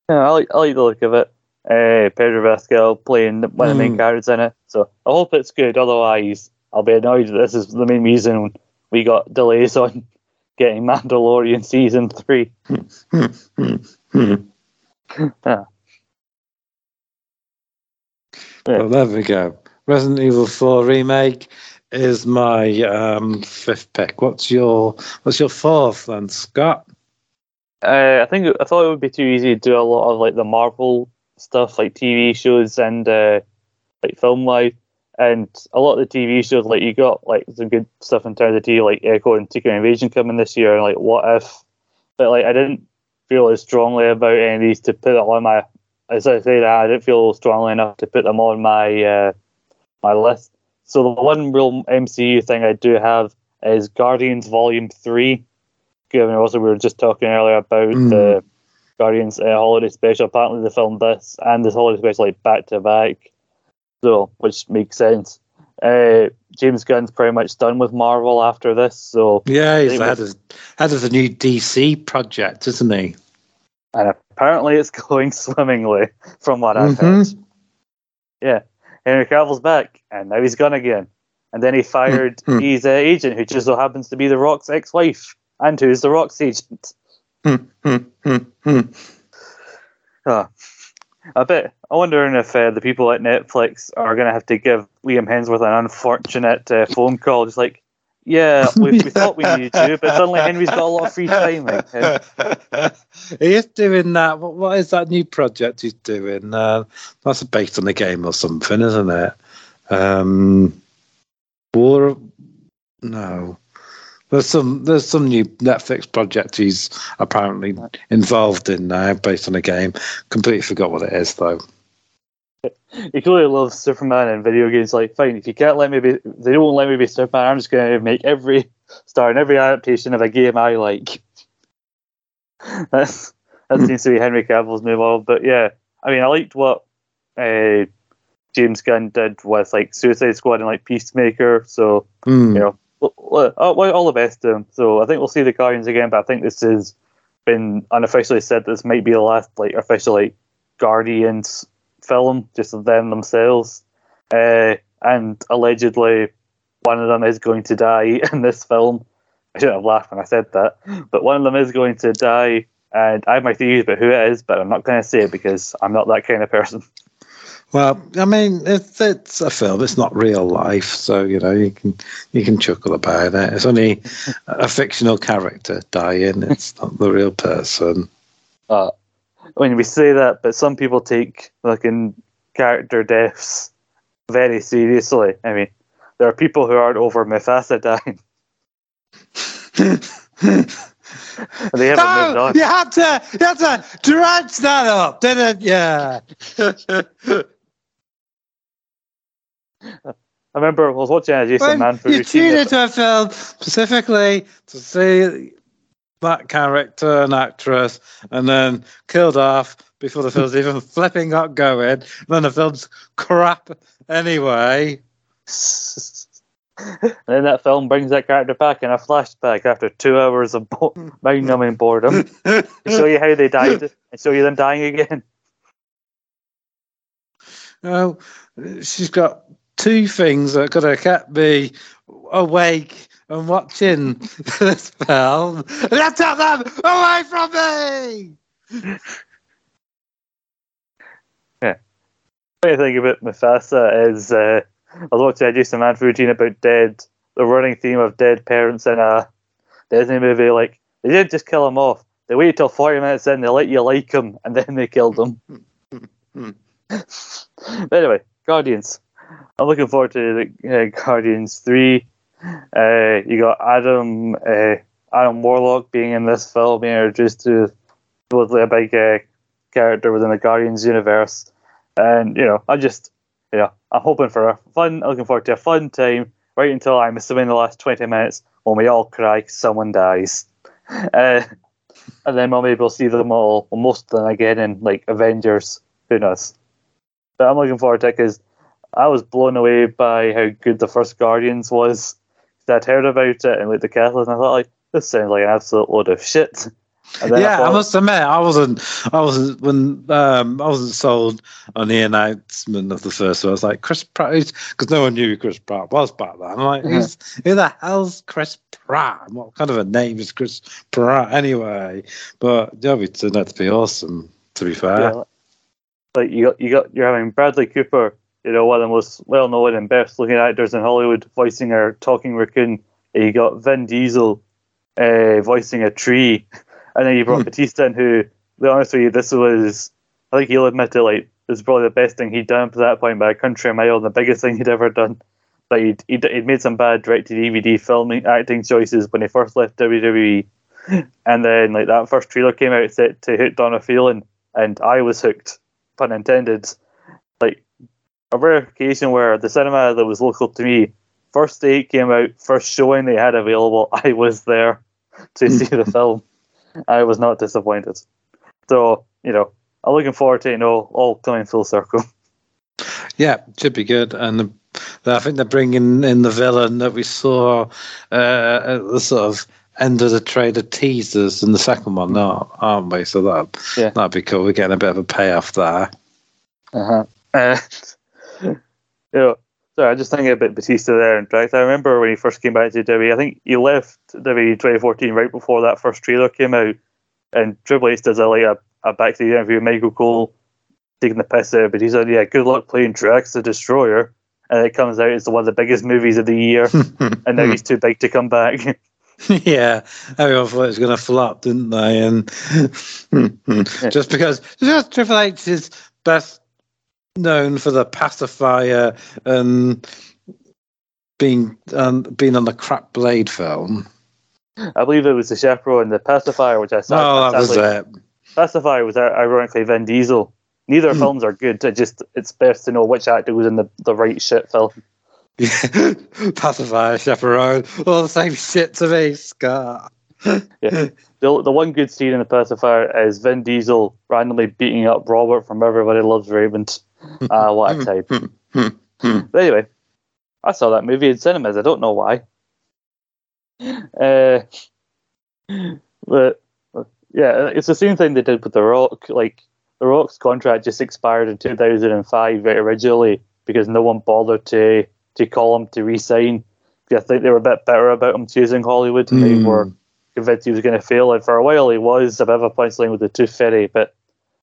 Yeah, I like, I like the look of it. Uh, Pedro Pascal playing one of the main Mm. characters in it. So I hope it's good. Otherwise, I'll be annoyed that this is the main reason we got delays on getting Mandalorian season three. Yeah. [laughs] Well, there we go. Resident Evil 4 remake is my um, fifth pick. What's your What's your fourth then, Scott? Uh, I think I thought it would be too easy to do a lot of like the Marvel stuff, like TV shows and uh, like film life, and a lot of the TV shows. Like you got like some good stuff in terms of TV, like Echo and Secret Invasion coming this year, and like What If. But like I didn't feel as strongly about any of these to put it on my. As I say that, I didn't feel strongly enough to put them on my uh, my list. So the one real MCU thing I do have is Guardians Volume Three. Given also we were just talking earlier about Mm. the Guardians uh, holiday special. Apparently they filmed this and this holiday special like back to back, so which makes sense. Uh, James Gunn's pretty much done with Marvel after this, so Yeah, he's had his, of, the new DC project, isn't he? and apparently it's [laughs] going swimmingly from what I've heard. Yeah, Henry Cavill's back, and now he's gone again. And then he fired Hmm. his uh, agent, who just so happens to be The Rock's ex-wife, and who's The Rock's agent. Hmm, I bet. I'm wondering if uh, the people at Netflix are going to have to give Liam Hemsworth an unfortunate uh, phone call, just like, yeah, we, we [laughs] thought we needed you, but suddenly Henry's got a lot of free time. Like, uh, [laughs] he is doing that. What, what is that new project he's doing? Uh, that's based on the game or something, isn't it? Um, War? No. There's some there's some new Netflix project he's apparently involved in now, based on a game. Completely forgot what it is though. he clearly loves Superman and video games. Like, fine, if you can't let me be, they don't let me be Superman. I'm just going to make every star in every adaptation of a game I like. [laughs] That's that Hmm. seems to be Henry Cavill's move on. But yeah, I mean, I liked what uh, James Gunn did with like Suicide Squad and like Peacemaker. So Hmm. you know, well, well, all, the best to him. So I think we'll see the Guardians again, but I think this has been unofficially said this might be the last like official like Guardians film, just them themselves. Uh, and allegedly, one of them is going to die [laughs] in this film. I shouldn't have laughed when I said that, but one of them is going to die, and I have my theories about who it is, but I'm not going to say it because I'm not that kind of person. [laughs] Well, I mean, it's it's a film. It's not real life, so you know you can you can chuckle about it. It's only a fictional character dying. It's not the real person. Uh, when we say that, but some people take like in character deaths very seriously. I mean, there are people who aren't over Mufasa dying. [laughs] They haven't moved No, on. you had to, you had to dredge that up, didn't you? [laughs] I remember I was watching a Jason when Manford you tune into a film specifically to see that character and actress, and then killed off before the film's even [laughs] flipping got going. Then the film's crap anyway. [laughs] and then that film brings that character back in a flashback after two hours of bo- [laughs] mind-numbing boredom. to show you how they died and show you them dying again. Oh, she's got two things that could have kept me awake and watching this film. Let's have them away from me! Yeah. The thing about Mufasa is uh, I was watching a Manford routine about dead, the running theme of dead parents in a Disney movie. Like they didn't just kill him off; they waited till forty minutes in, they let you like him, and then they killed him. [laughs] anyway, Guardians. I'm looking forward to the uh, Guardians three. Uh, you got Adam uh, Adam Warlock being in this film, being introduced to supposedly a big uh, character within the Guardians universe. And you know, I just know, I'm hoping for a fun, looking forward to a fun time. Right until I'm assuming the last 20 minutes when we all cry someone dies, [laughs] uh, and then maybe we'll see them all, most of them again in like Avengers. Who knows? But I'm looking forward to it because I was blown away by how good the first Guardians was. I'd heard about it and like the cast, and I thought like this sounds like an absolute load of shit. And then yeah, I, thought, must admit, I wasn't, I wasn't when um, I wasn't sold on the announcement of the first one. I was like, Chris Pratt, because no one knew who Chris Pratt was back then. I'm like, who's, who the hell's Chris Pratt? What kind of a name is Chris Pratt anyway? But yeah, it turned out to be awesome. To be fair, Yeah, like you got you got you're having Bradley Cooper, you know, one of the most well known and best looking actors in Hollywood, voicing a talking raccoon. And you got Vin Diesel uh, voicing a tree, [laughs] and then you brought Hmm. Bautista in, who, to be honest with you, this was I think he'll admit it, like this is probably the best thing he'd done up to that point by a country mile, and the biggest thing he'd ever done. But he'd, he'd, he'd made some bad direct to DVD filming acting choices when he first left WWE. [laughs] And then like that first trailer came out set to Hooked on a Feeling and I was hooked, pun intended. Like a rare occasion where the cinema that was local to me, first day it came out, first showing they had available, [laughs] I was there to see the [laughs] film. I was not disappointed. So, you know, I'm looking forward to, you know, all coming full circle. [laughs] yeah, should be good. And the, I think they're bringing in the villain that we saw uh, at the sort of end of the trailer teasers in the second one, now, aren't we? So that Yeah. that'd be cool. We're getting a bit of a payoff there. Uh-huh. Uh, know, sorry, I just thinking about Bautista there. In fact, I remember when he first came back to WWE, I think he left WWE 2014 right before that first trailer came out, and Triple H does a, like a, a backstage interview with Michael Cole taking the piss out, but he said, yeah, good luck playing Drax the Destroyer. And it comes out it's one of the biggest movies of the year, [laughs] and now he's too big to come back. [laughs] yeah, everyone thought it was going to flop, didn't they? And [laughs] just because just Triple H is best known for the pacifier and being um, being on the Crap Blade film. I believe it was the chaperone, and the pacifier, which I saw. Oh, that was it. Pacifier was ironically Vin Diesel. Neither Hmm. films are good. It just it's best to know which actor was in the, the right shit film. [laughs] pacifier, chaperone, all the same shit to me, Scott. [laughs] The the one good scene in the pacifier is Vin Diesel randomly beating up Robert from Everybody Loves Raymond. Ah, what a type. But anyway, I saw that movie in cinemas. I don't know why. Uh, but yeah, it's the same thing they did with The Rock. Like The Rock's contract just expired in 2005 originally because no one bothered to to call him to re-sign. I think they were a bit better about him choosing Hollywood, and they Hmm. were convinced he was going to fail. And for a while, he was a bit of a punchline with the Tooth Fairy. But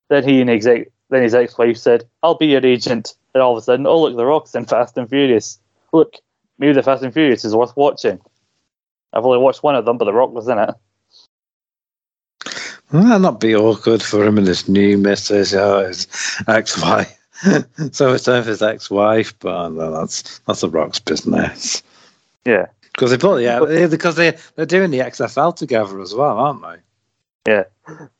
then he and his ex, then his ex-wife said, "I'll be your agent." And all of a sudden, oh look, The Rock's in Fast and Furious. Look, maybe the Fast and Furious is worth watching. I've only watched one of them, but The Rock was in it. Well, not be awkward for him and his new missus, yeah, his ex-wife. [laughs] so it's time for his ex-wife, but uh, no, that's that's The rock's business. Yeah. Because they put yeah, because they they're doing the XFL together as well, aren't they? Yeah,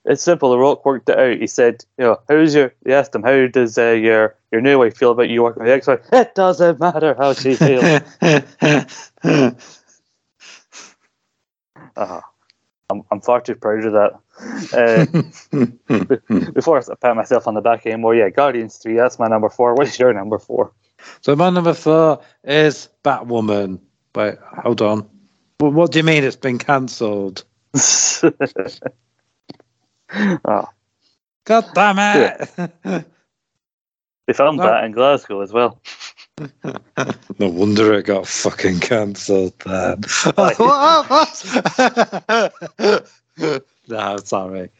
it's simple. The Rock worked it out. He said, "You know, how's your?" He asked him, "How does uh, your your new wife feel about you working with the X-Files?" [laughs] It doesn't matter how she feels. [laughs] uh, I'm I'm far too proud of that. Uh, [laughs] before I pat myself on the back anymore, yeah, Guardians three. That's my number four. What's your number four? so my number four is Batwoman. Wait, hold on. Well, what do you mean it's been cancelled? Oh, God damn it! they filmed No. that in Glasgow as well. [laughs] no wonder it got fucking cancelled then. [laughs] no, sorry.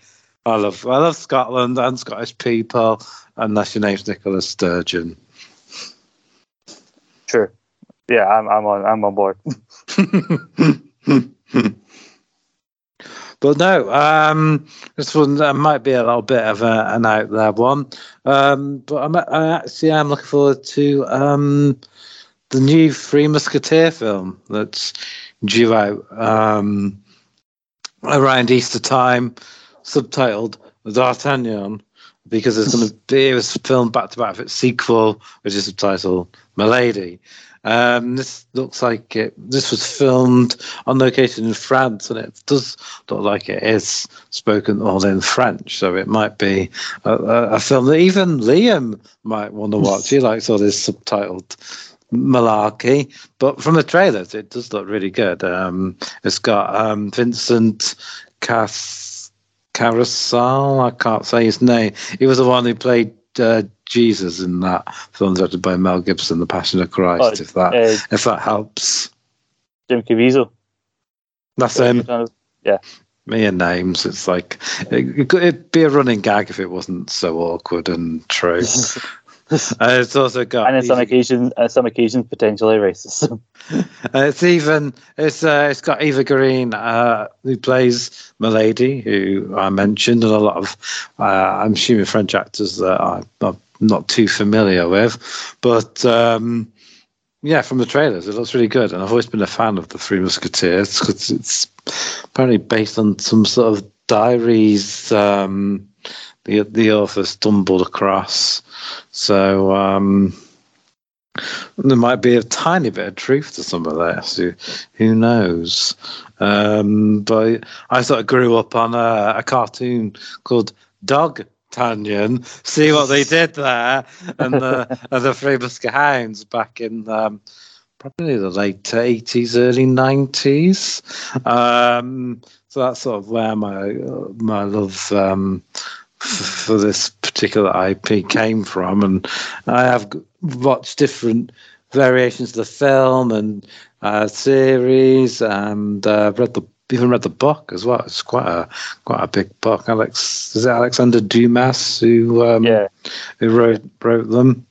I love I love Scotland and Scottish people, unless your name's Nicola Sturgeon. Sure. Yeah, I'm I'm on I'm on board. [laughs] But no, um, this one uh, might be a little bit of a, an out there one. Um, but I'm, I actually am looking forward to um, the new Three Musketeer film that's due out um, around Easter time, subtitled D'Artagnan, because it's going to be was filmed back to back with its sequel, which is subtitled Milady. Um, this looks like it. This was filmed on location in France, and it does look like it is spoken all in French. So it might be a, a, a film that even Liam might want to watch. He likes all this subtitled malarkey. But from the trailers, it does look really good. Um, it's got um, Vincent Cas Carousel. I can't say his name. He was the one who played uh, Jesus in that film directed by Mel Gibson, The Passion of Christ. Oh, if that Uh, if that helps, Jim Caviezel. that's him. Yeah. Me and names. It's like it, could- it'd be a running gag if it wasn't so awkward and true. [laughs] Uh, it's also got and on some occasions, on some occasions, potentially racist. [laughs] Uh, it's even it's uh, it's got Eva Green uh, who plays Milady, who I mentioned, and a lot of uh, I'm assuming French actors that I, I'm not too familiar with, but um, yeah, from the trailers, it looks really good, and I've always been a fan of the Three Musketeers because it's apparently based on some sort of diaries um, the the author stumbled across. So. Um, there might be a tiny bit of truth to some of this. Who, who knows? Um, but I sort of grew up on a, a cartoon called Dog Tanyan. See what they did there, and the [laughs] and the Three Musketeer Hounds back in um, probably the late eighties, early nineties. Um, so that's sort of where my my love um, for this particular IP came from, and I have watched different variations of the film and uh, series, and uh, read the even read the book as well. It's quite a quite a big book. Alex is it Alexander Dumas who um, yeah, who wrote wrote them.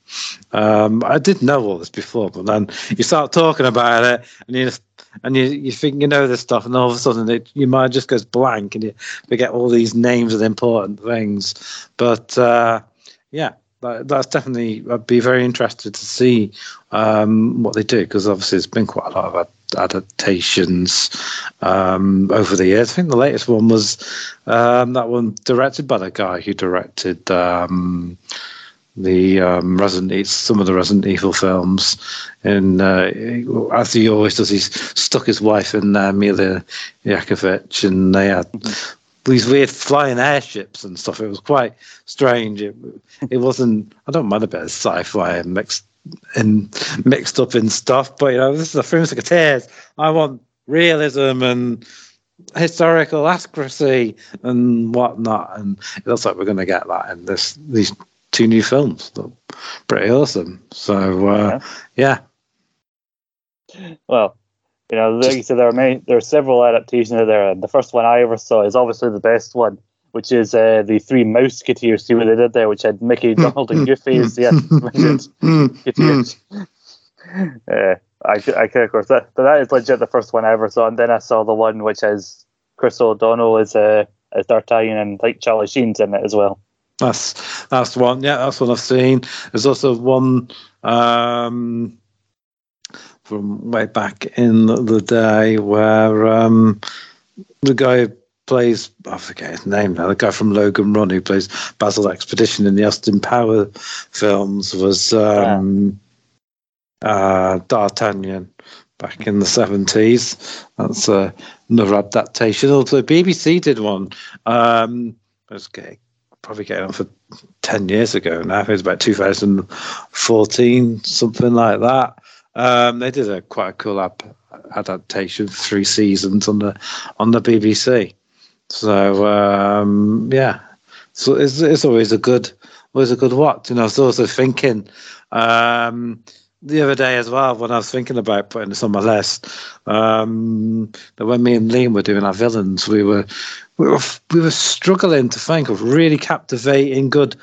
Um, I did know all this before, but then you start talking about it, and you just, and you you think you know this stuff, and all of a sudden it, your mind just goes blank, and you forget all these names of the important things. But uh, yeah, that, that's definitely. I'd be very interested to see um, what they do because obviously it's been quite a lot of adaptations um, over the years. I think the latest one was um, that one directed by the guy who directed um, the um, Resident some of the Resident Evil films. And uh, as he always does, he's stuck his wife in uh, Milla Jovovich, and they had these weird flying airships and stuff. It was quite strange. It, it wasn't. I don't mind a bit of sci-fi mixed and mixed up in stuff, but you know, this is a film tears. I want realism and historical accuracy and whatnot, and it looks like we're going to get that in this these two new films. They're pretty awesome. So uh, yeah, well, you know, like you said, there are many, there are several adaptations out there. And the first one I ever saw is obviously the best one, which is uh, the Three Mouseketeers. See what they did there, which had Mickey, Donald, and Goofy as the Musketeers. [laughs] Uh, I, I can of course that, but that is legit the first one I ever saw, and then I saw the one which has Chris O'Donnell as uh, as D'Artagnan and like Charlie Sheen's in it as well. That's that's one. Yeah, that's one I've seen. There's also one um, from way back in the day where um, the guy plays I forget his name now. The guy from Logan Run who plays Basil Exposition in the Austin Power films was um, uh, D'Artagnan back in the seventies. That's uh, another adaptation. Although BBC did one. Um, was getting, probably getting on for ten years ago now. It was about 2014, something like that. Um, they did a quite a cool ap- adaptation, three seasons on the on the BBC. So um, yeah, so it's, it's always a good always a good watch. And I was also thinking um, the other day as well when I was thinking about putting this on my list um, that when me and Liam were doing our villains, we were we were we were struggling to think of really captivating good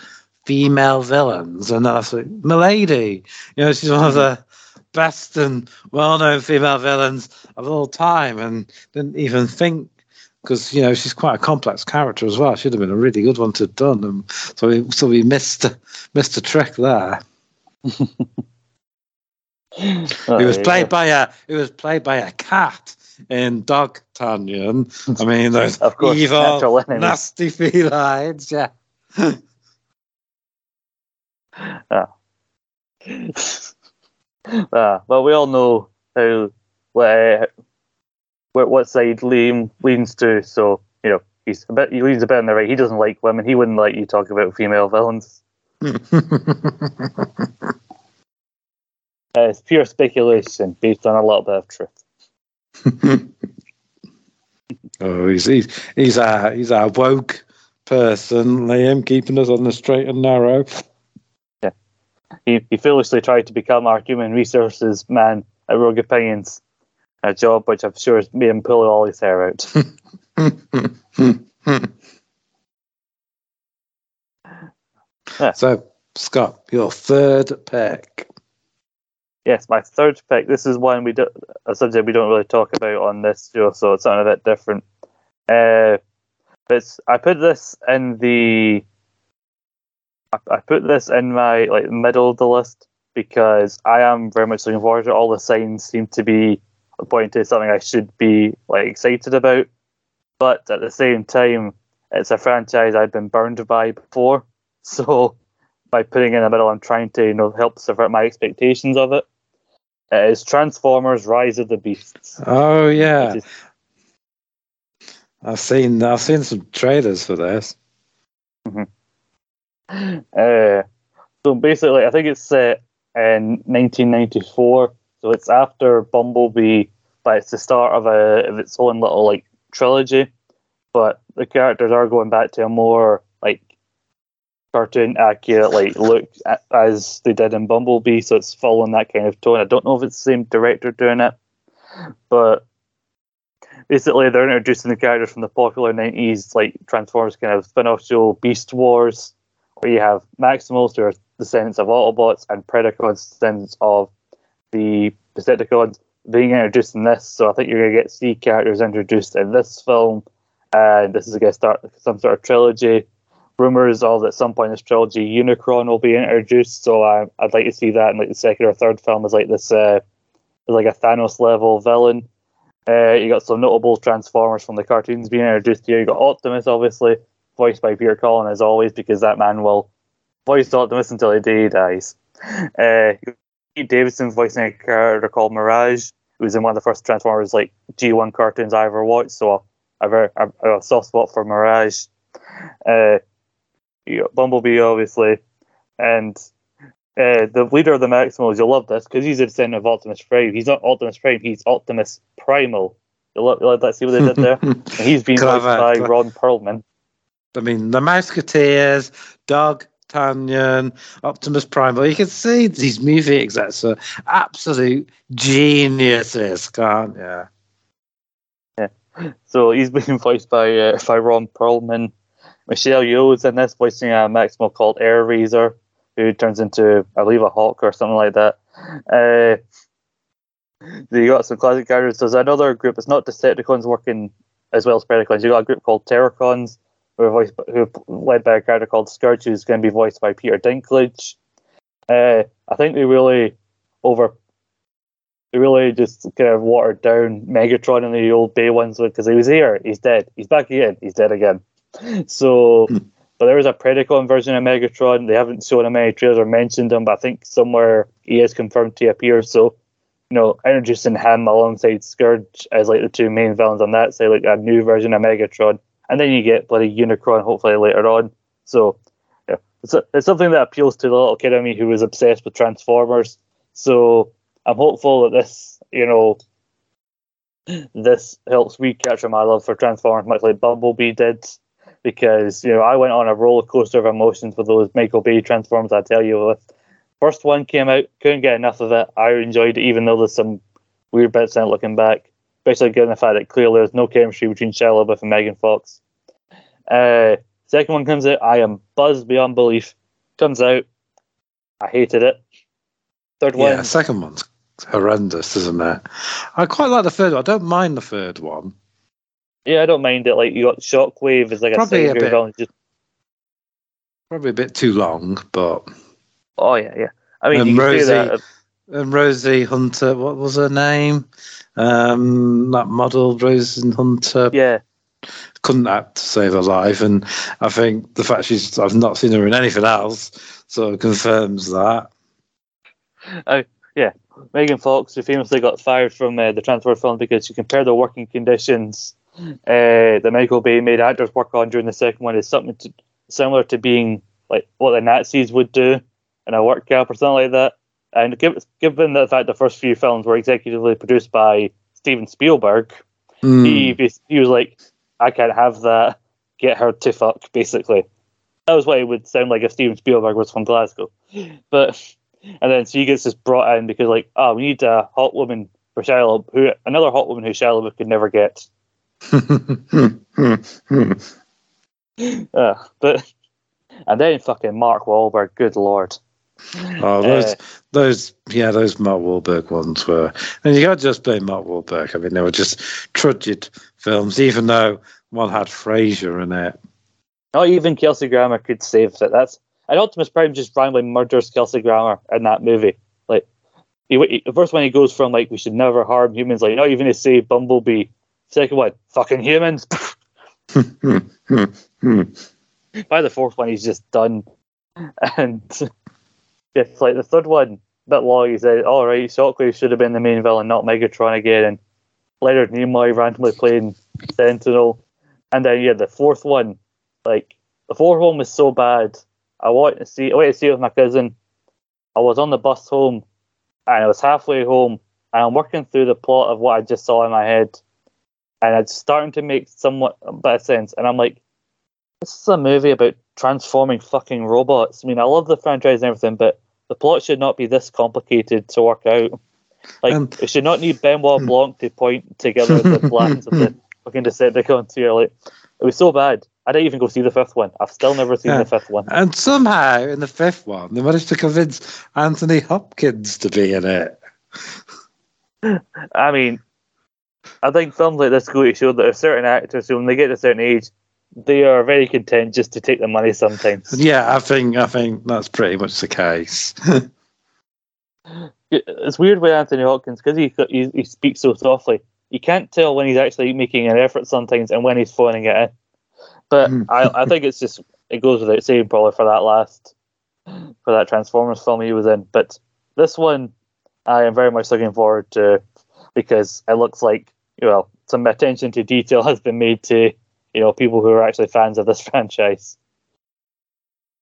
female villains, and then I was like, Milady, you know, she's one of the best and well-known female villains of all time, and didn't even think because you know she's quite a complex character as well. She'd have been a really good one to have done, and so we so we missed missed a trick there. [laughs] Oh, It was played go. by a it was played by a cat in Dog Tanyan. I mean those [laughs] Of course, evil, nasty felines. Yeah. [laughs] Ah, but we all know how what, what what side Liam leans to. So you know he's a bit he leans a bit on the right. He doesn't like women. He wouldn't let you talk about female villains. [laughs] Uh, it's pure speculation based on a little bit of truth. [laughs] oh, he's he's he's a he's a woke person, Liam, keeping us on the straight and narrow. He, he foolishly tried to become our human resources man at Rogue Opinions, a job which I'm sure has made him pull all his hair out. [laughs] so, Scott, your third pick. yes, my third pick. This is one we do, a subject we don't really talk about on this show, so it's something a bit different. Uh, but I put this in the. I, I put this in my like middle of the list because I am very much looking forward to it. All the signs seem to be pointing to something I should be like excited about, but at the same time, it's a franchise I've been burned by before. [laughs] So by putting in the middle, I'm trying to you know help subvert my expectations of it. It is Transformers: Rise of the Beasts. Oh yeah, is- I've seen I've seen some trailers for this. Uh, so basically, I think it's set in 1994. So it's after Bumblebee, but it's the start of a of its own little like trilogy. But the characters are going back to a more like cartoon accurate like look a- as they did in Bumblebee. So it's following that kind of tone. I don't know if it's the same director doing it, but basically they're introducing the characters from the popular 90s like Transformers kind of spin-off show Beast Wars where you have Maximals, who are descendants of Autobots, and Predacons, descendants of the Decepticons, being introduced in this. So I think you're going to get C characters introduced in this film, and this is going to start some sort of trilogy. Rumors of at some point in this trilogy, Unicron will be introduced. So I, I'd like to see that in like the second or third film as like this, uh, like a Thanos level villain. Uh, you got some notable Transformers from the cartoons being introduced here. You got Optimus, obviously voiced by Peter Cullen as always, because that man will voice Optimus until the day he dies. [laughs] Uh, Pete Davidson voicing a character called Mirage, who was in one of the first Transformers like G1 cartoons I ever watched. So I've a, I've a soft spot for Mirage. Uh, you got Bumblebee, obviously, and uh, the leader of the Maximals. You'll love this because he's a descendant of Optimus Prime. He's not Optimus Prime. He's Optimus Primal. You'll love, you'll love that. See what they did there. [laughs] He's been voiced by. Ron Perlman. I mean, the Musketeers, Dog Tanyan, Optimus Prime. But you can see these movie execs are absolute geniuses, can't you? Yeah. So he's been [laughs] voiced by uh, by Ron Perlman. Michelle Yeoh is in this voicing a Maximal called Airazor, who turns into I believe a hawk or something like that. Uh, you got some classic characters. There's another group. It's not Decepticons working as well as Predacons. You got a group called Terrorcons, who are voiced by, who led by a character called Scourge, who's going to be voiced by Peter Dinklage. Uh, I think they really over they really just kind of watered down Megatron in the old Bay ones because he was here, he's dead, he's back again, he's dead again. [laughs] So, Hmm. but there is a Predacon version of Megatron. They haven't shown him any trailers or mentioned him, but I think somewhere he is confirmed to appear. So, you know, introducing him alongside Scourge as like the two main villains on that side, like a new version of Megatron, and then you get bloody Unicron hopefully later on. So, yeah, it's, a, it's something that appeals to the little kid in me who is obsessed with Transformers. So I'm hopeful that this, you know, this helps recapture my love for Transformers, much like Bumblebee did. Because you know, I went on a roller coaster of emotions with those Michael Bay Transformers. I tell you, with first one came out, couldn't get enough of it. I enjoyed it, even though there's some weird bits in it looking back, especially given the fact that clearly there's no chemistry between Shia LaBeouf and Megan Fox. Uh, second one comes out, I am buzzed beyond belief. Comes out, I hated it. Third one, Yeah, second one's horrendous, isn't it? I quite like the third one. I don't mind the third one. yeah, I don't mind it. Like you got Shockwave as like a Probably a savior bit-. Just, Probably a bit too long, but oh yeah, yeah. I mean, And you Rosie- that. And Rosie Hunter, what was her name? Um, that model, Rosie Hunter, Yeah, couldn't act to save her life, and I think the fact she's I've not seen her in anything else sort of confirms that. Oh yeah, Megan Fox, who famously got fired from uh, the Transformers film because she compared the working conditions uh, that Michael Bay made actors work on during the second one is something to, similar to being like what the Nazis would do in a work camp or something like that. And given, the fact the first few films were executively produced by Steven Spielberg, Hmm. he he was like, I can't have that. Get her to fuck, basically. That was what it would sound like if Steven Spielberg was from Glasgow. But and then she gets just brought in because like, oh, we need a hot woman for Shia LaBeouf, who another hot woman who Shia LaBeouf could never get. [laughs] [laughs] Uh, but and then fucking Mark Wahlberg, good lord. Oh, [laughs] uh, those, those, yeah, those Mark Wahlberg ones were, and you can't just blame Mark Wahlberg. I mean, they were just trudged films, even though one had Frasier in it. Not even Kelsey Grammer could save it. That's and Optimus Prime just randomly murders Kelsey Grammer in that movie. Like he, he, the first one he goes from like we should never harm humans, like not even to save Bumblebee. Second one, fucking humans. [laughs] [laughs] By the fourth one, he's just done. And it's like the third one, bit long. He said, "All right, Shockwave should have been the main villain, not Megatron again." And Leonard Nimoy randomly playing Sentinel. And then yeah, the fourth one, like the fourth one was so bad. I wanted to see. I went to see it with my cousin. I was on the bus home, and I was halfway home, and I'm working through the plot of what I just saw in my head, and it's starting to make somewhat a bit of sense. And I'm like, this is a movie about transforming fucking robots. I mean, I love the franchise and everything, but the plot should not be this complicated to work out. Like, Um, it should not need Benoit Blanc to point together the plans of the [laughs] fucking Decepticons here. Like, it was so bad. I didn't even go see the fifth one. I've still never seen Yeah. the fifth one. And somehow, in the fifth one, they managed to convince Anthony Hopkins to be in it. [laughs] I mean, I think films like this go to show that there are certain actors who, when they get to a certain age, they are very content just to take the money sometimes. [laughs] Yeah, I think I think that's pretty much the case. [laughs] It's weird with Anthony Hopkins because he, he he speaks so softly. You can't tell when he's actually making an effort sometimes and when he's phoning it in. But Hmm. I, I think it's just it goes without saying probably for that last for that Transformers film he was in. But this one I am very much looking forward to because it looks like well some attention to detail [laughs] has been made to you know people who are actually fans of this [laughs] franchise.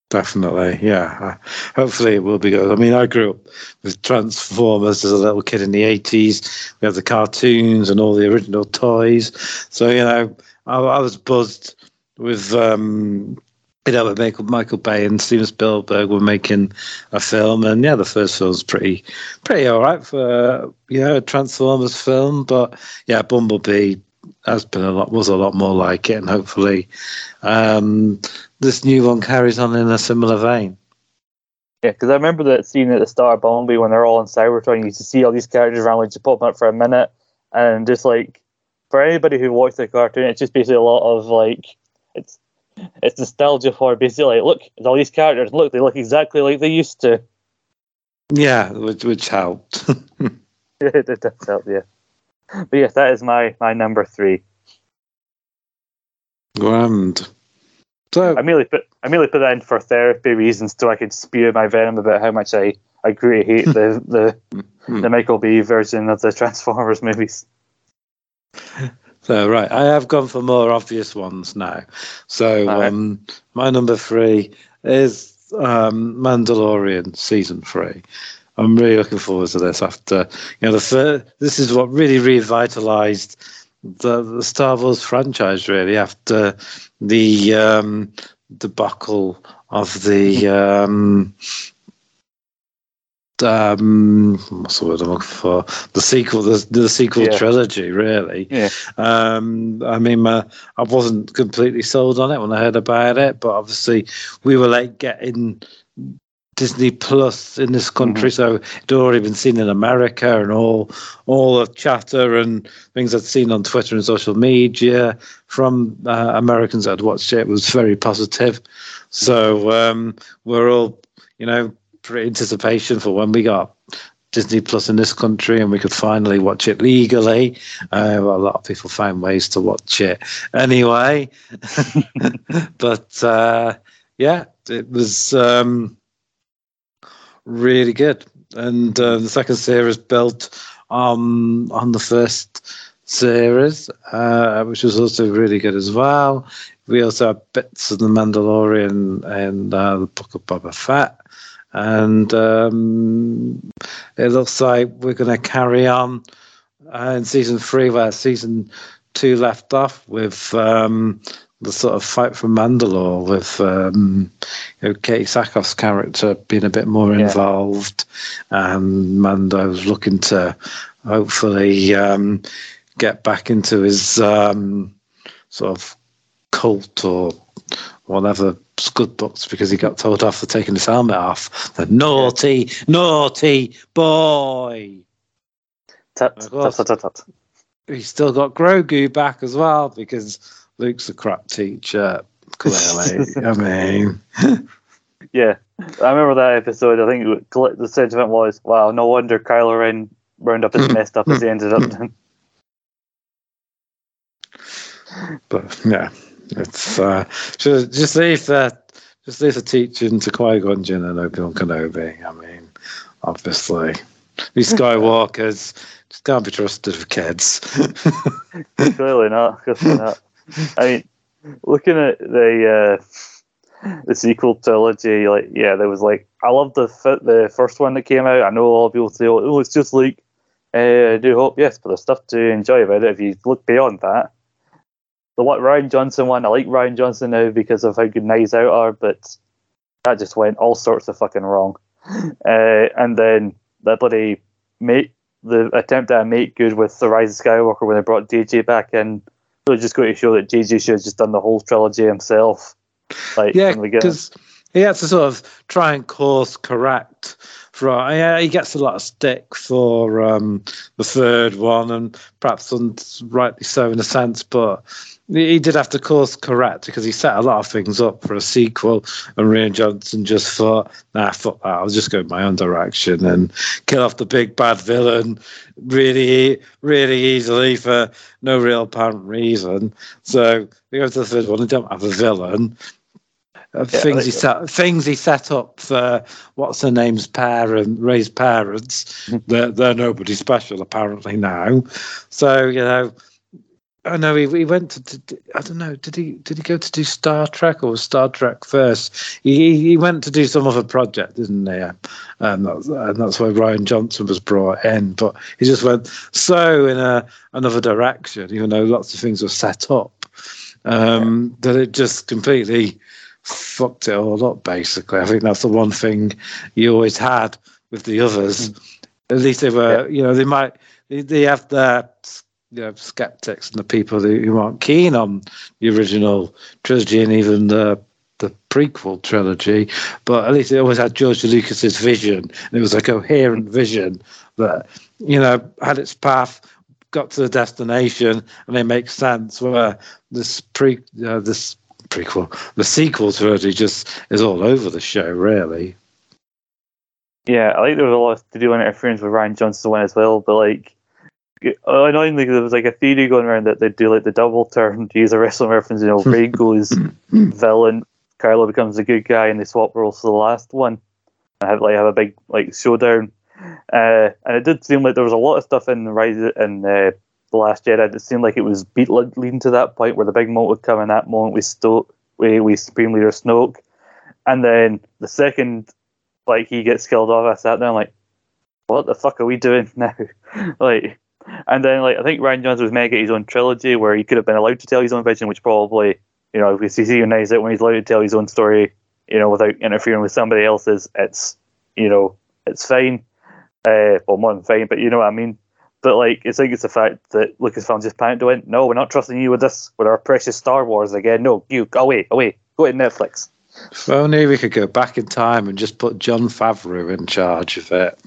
Definitely, yeah. Uh, Hopefully, it will be good. I mean, I grew up with Transformers as a little kid in the eighties. We had the cartoons and all the original toys. So you know, I, I was buzzed with um, you know, Michael, Michael Bay and Steven Spielberg were making a film, and yeah, the first film's pretty pretty all right for you know a Transformers film. But yeah, Bumblebee has been a lot was a lot more like it, and hopefully. Um, this new one carries on in a similar vein. Yeah, because I remember that scene at the start of Bumblebee when they're all in Cybertron. You used to see all these characters around, like just popping up for a minute, and just like for anybody who watched the cartoon, it's just basically a lot of like it's it's nostalgia for basically like look, it's all these characters. Look, they look exactly like they used to. Yeah, which which helped. [laughs] [laughs] it does help, yeah. But yes, that is my my number three. Grand. So I merely put I merely put that in for therapy reasons, so I could spew my venom about how much I I really hate the [laughs] the Hmm. the Michael B version of the Transformers movies. So right, I have gone for more obvious ones now. So Alright. um, my number three is um, Mandalorian season three. I'm really looking forward to this. After you know, the fir- this is what really revitalized the, the Star Wars franchise. Really, after the um, debacle of the um, um, what's the word I'm looking for? The sequel, the, the sequel Yeah. trilogy. Really, Yeah. um, I mean, my, I wasn't completely sold on it when I heard about it, but obviously we were like getting Disney Plus in this country, so it'd already been seen in America, and all all the chatter and things I'd seen on Twitter and social media from uh, Americans that had watched it was very positive. So um, we're all, you know, pretty anticipation for when we got Disney Plus in this country and we could finally watch it legally. Uh, well, a lot of people found ways to watch it anyway. [laughs] [laughs] but uh, yeah, it was um, really good. And uh, the second series built on the first series, uh, which was also really good as well. We also have bits of the Mandalorian and uh, the Book of Boba Fett. And um, it looks like we're going to carry on uh, in season three, where season two left off with um, the sort of fight for Mandalore, with um, you know, Katee Sackhoff's character being a bit more Yeah. involved, and Mando's looking to hopefully um, get back into his um, sort of cult or whatever scud books because he got told off for taking his helmet off. The naughty, naughty boy. Tut, tut, tut, tut, tut. He's still got Grogu back as well because Luke's a crap teacher. Clearly, I mean, Yeah, I remember that episode. I think the sentiment was, "Wow, no wonder Kylo Ren wound up as messed up as he ended up." [laughs] but yeah, it's uh, just, just leave that, just leave the teaching to Qui Gon Jinn and Obi Wan Kenobi. I mean, obviously, these [laughs] Skywalkers just can't be trusted with kids. [laughs] Clearly not. Clearly not. [laughs] I mean, looking at the uh, the sequel trilogy, like yeah, there was like I love the the first one that came out. I know a lot of people say, "Oh, it's just like uh, New Hope." Yes, but there's stuff to enjoy about it if you look beyond that. The what Rian Johnson one, I like Rian Johnson now because of how good Knives Out are, but that just went all sorts of fucking wrong. [laughs] Uh, and then the bloody make the attempt at make good with the Rise of Skywalker when they brought DJ back in. So just going to show that JJ should have just done the whole trilogy himself. Like yeah, from the beginning. because he had to sort of try and course correct. For yeah, he gets a lot of stick for um, the third one, and perhaps rightly so in a sense. But he did have to course correct because he set a lot of things up for a sequel, and Rian Johnson just thought, "Nah, fuck that. I'll just go my own direction and kill off the big bad villain really, really easily for no real apparent reason." So we go to the third one and don't have a villain. Uh, Yeah, things he set things he set up for what's her name's parent Rey's parents. they're they're nobody special apparently now. So you know, I know he, he went to, to I don't know did he did he go to do Star Trek or Star Trek first? He he went to do some other project, didn't he? And that's, and that's why Rian Johnson was brought in. But he just went so in a another direction, even though lots of things were set up, um, that it just completely fucked it all up. Basically, I think that's the one thing you always had with the others. At least they were, you know, they might they, they have their you know skeptics and the people who, aren't keen on the original trilogy and even the the prequel trilogy, but at least it always had George Lucas's vision. And it was a coherent vision that you know had its path, got to the destination, and it makes sense. Where this pre uh, this prequel, the sequel trilogy just is all over the show, really. Yeah, I think there was a lot to do in interference with Rian Johnson win as well, but like annoyingly there was like a theory going around that they'd do like the double turn to use a wrestling reference, you know, [laughs] Rey goes villain, Carlo becomes a good guy and they swap roles for the last one. And have like have a big like showdown. Uh, and it did seem like there was a lot of stuff in the rise in uh, the last Jedi that seemed like it was beat leading to that point where the big moment would come in that moment we Stoke we, we Supreme Leader Snoke. And then the second like he gets killed off, I sat there like, what the fuck are we doing [laughs] now? like, and then like I think Rian Johnson was making his own trilogy where he could have been allowed to tell his own vision, which probably you know if he unites it when he's allowed to tell his own story, you know, without interfering with somebody else's, it's you know it's fine. Uh, well, more than fine, but you know what I mean. But like, I think it's the fact that Lucasfilm just panicked and went, "No, we're not trusting you with this, with our precious Star Wars again. No, you go away, away, go to Netflix." If only we could go back in time and just put Jon Favreau in charge of it.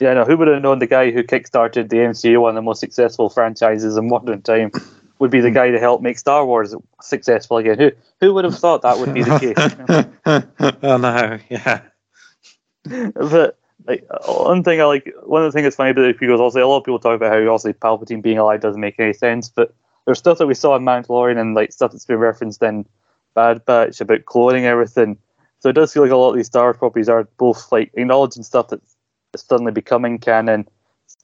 Yeah, no, who would have known the guy who kickstarted the MCU, one of the most successful franchises in modern time, would be the hmm. guy to help make Star Wars successful again? Who who would have thought that would be the case? [laughs] oh no, yeah. But like one thing I like, one of the things that's funny about it because also a lot of people talk about how also Palpatine being alive doesn't make any sense, but there's stuff that we saw in Mandalorian and like stuff that's been referenced in Bad Batch about cloning everything. So it does feel like a lot of these Star Wars properties are both like acknowledging stuff suddenly becoming canon,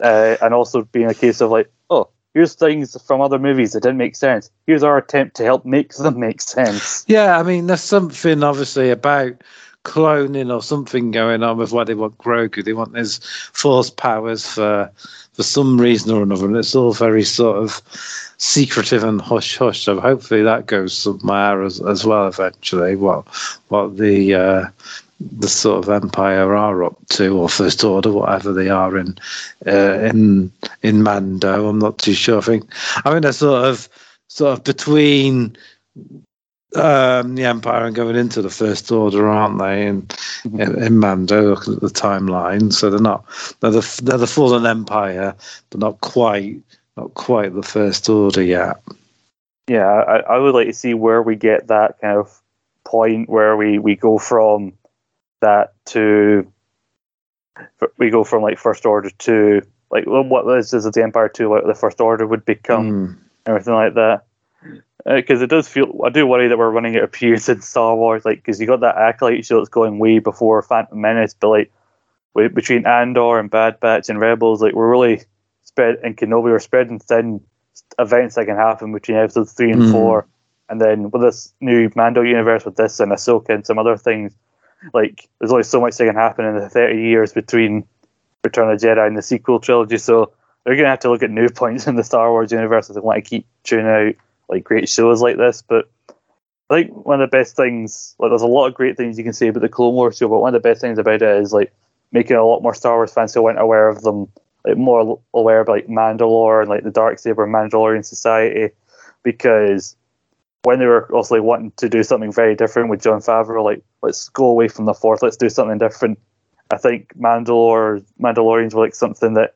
uh, and also being a case of like, oh, here's things from other movies that didn't make sense. Here's our attempt to help make them make sense. Yeah, I mean, there's something obviously about cloning or something going on with what they want Grogu. They want his force powers for for some reason or another, and it's all very sort of secretive and hush hush. So hopefully that goes somewhere as, as well eventually. What what the uh, the sort of empire are up to, or first order, whatever they are in uh, in in Mando. I'm not too sure. I think I mean they're sort of sort of between um, the Empire and going into the First Order, aren't they? In, mm-hmm. in, in Mando, looking at the timeline, so they're not they're the they're the fallen Empire, but not quite not quite the First Order yet. Yeah, I, I would like to see where we get that kind of point where we we go from that to we go from like First Order to like what this is the Empire to what the First Order would become, mm. everything like that because uh, it does feel I do worry that we're running out of periods in Star Wars, like because you got that acolyte show that's going way before Phantom Menace, but like between Andor and Bad Batch and Rebels, like we're really spread and Kenobi, we're spreading thin events that can happen between episodes three and mm. four, and then with this new Mando universe with this and Ahsoka and some other things, like there's only so much that can happen in the thirty years between Return of Jedi and the sequel trilogy, so they're gonna have to look at new [laughs] points in the Star Wars universe if they want to keep tuning out like great shows like this. But I think one of the best things, like there's a lot of great things you can say about the Clone Wars show, but one of the best things about it is like making a lot more Star Wars fans who weren't aware of them, like more aware of like Mandalore and like the Dark Saber Mandalorian Society, because when they were also like, wanting to do something very different with Jon Favreau, like let's go away from the Force, let's do something different. I think Mandalore Mandalorians were like something that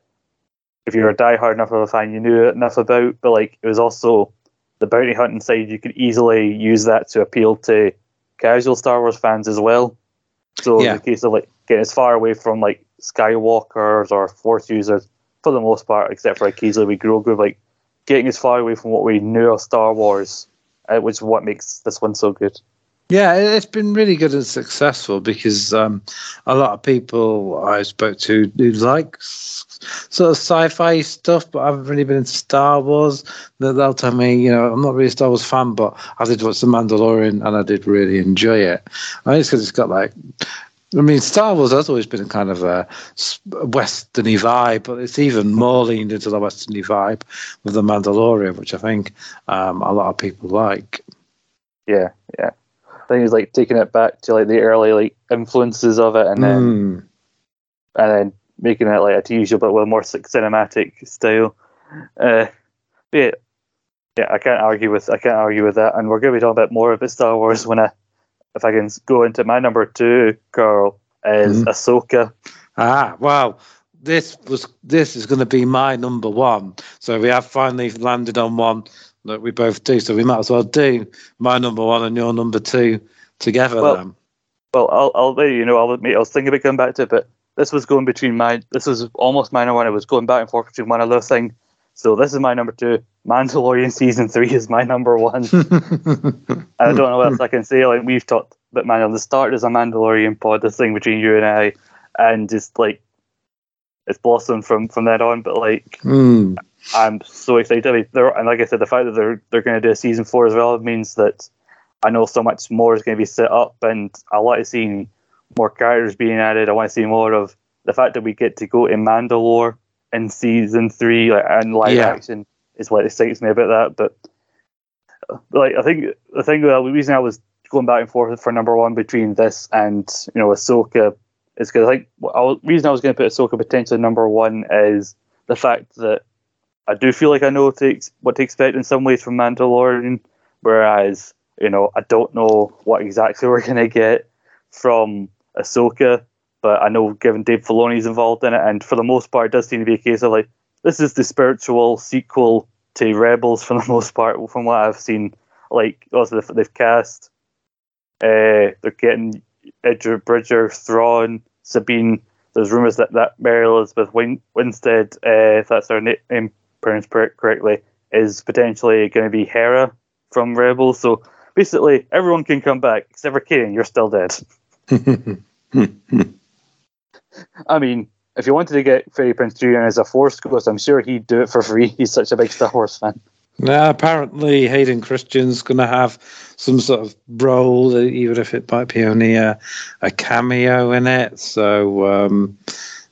if you're a diehard enough of a fan, you knew enough about, but like it was also the bounty hunting side, you could easily use that to appeal to casual Star Wars fans as well. So yeah. in the case of like getting as far away from like Skywalkers or Force users, for the most part, except for like occasionally we Grogu, like getting as far away from what we knew of Star Wars, uh, which is what makes this one so good. Yeah, it's been really good and successful because um, a lot of people I spoke to who like sort of sci-fi stuff, but I haven't really been into Star Wars. They'll tell me, you know, I'm not really a Star Wars fan, but I did watch The Mandalorian and I did really enjoy it. I think it's because it's got like I mean, Star Wars has always been kind of a westerny vibe, but it's even more leaned into the westerny vibe with the Mandalorian, which I think um, a lot of people like. Yeah, yeah. I think it's like taking it back to like the early like influences of it, and then mm. and then making it like a TV show, but with a more cinematic style. Uh, yeah, yeah, I can't argue with I can't argue with that. And we're going to be talking about more about Star Wars when I, if I can go into my number two, Carl, is mm. Ahsoka. Ah, wow. This was this is going to be my number one. So we have finally landed on one that we both do. So we might as well do my number one and your number two together. Well, then. well, I'll, I'll you know, I'll admit, I was thinking about coming back to it, but this was going between my this was almost my number one. It was going back and forth between one other thing. So this is my number two. Mandalorian season three is my number one. [laughs] I don't know what else I can say. Like we've talked but man, on the start as a Mandalorian pod, this thing between you and I, and just like it's blossomed from from that on. But like, Mm. I'm so excited. I mean, they're, and like I said, the fact that they're they're going to do a season four as well means that I know so much more is going to be set up, and I want to see more characters being added. I want to see more of the fact that we get to go to Mandalore in season three, like and live Yeah. action is what excites me about that. But like, I think the thing, the reason I was going back and forth for number one between this and you know Ahsoka is because I think the reason I was going to put Ahsoka potentially number one is the fact that I do feel like I know to, ex- what to expect in some ways from Mandalorian, whereas you know I don't know what exactly [laughs] we're going to get from Ahsoka, but I know given Dave Filoni's involved in it, and for the most part, it does seem to be a case of like this is the spiritual sequel to Rebels for the [laughs] most part, from what I've seen. Like also they've, they've cast, uh, they're getting Ezra Bridger, Thrawn, Sabine. There's rumors that that Mary Elizabeth Win- Winstead, uh, if that's her na- name pronounced correctly, is potentially going to be Hera from Rebels. So basically, everyone can come back except for Kanan. You're still dead. [laughs] I mean, if you wanted to get Freddie Prinze Jr. as a Force Ghost, I'm sure he'd do it for free. [laughs] He's such a big Star Wars fan. Now, apparently, Hayden Christensen's going to have some sort of role, even if it might be only a, a cameo in it. So um,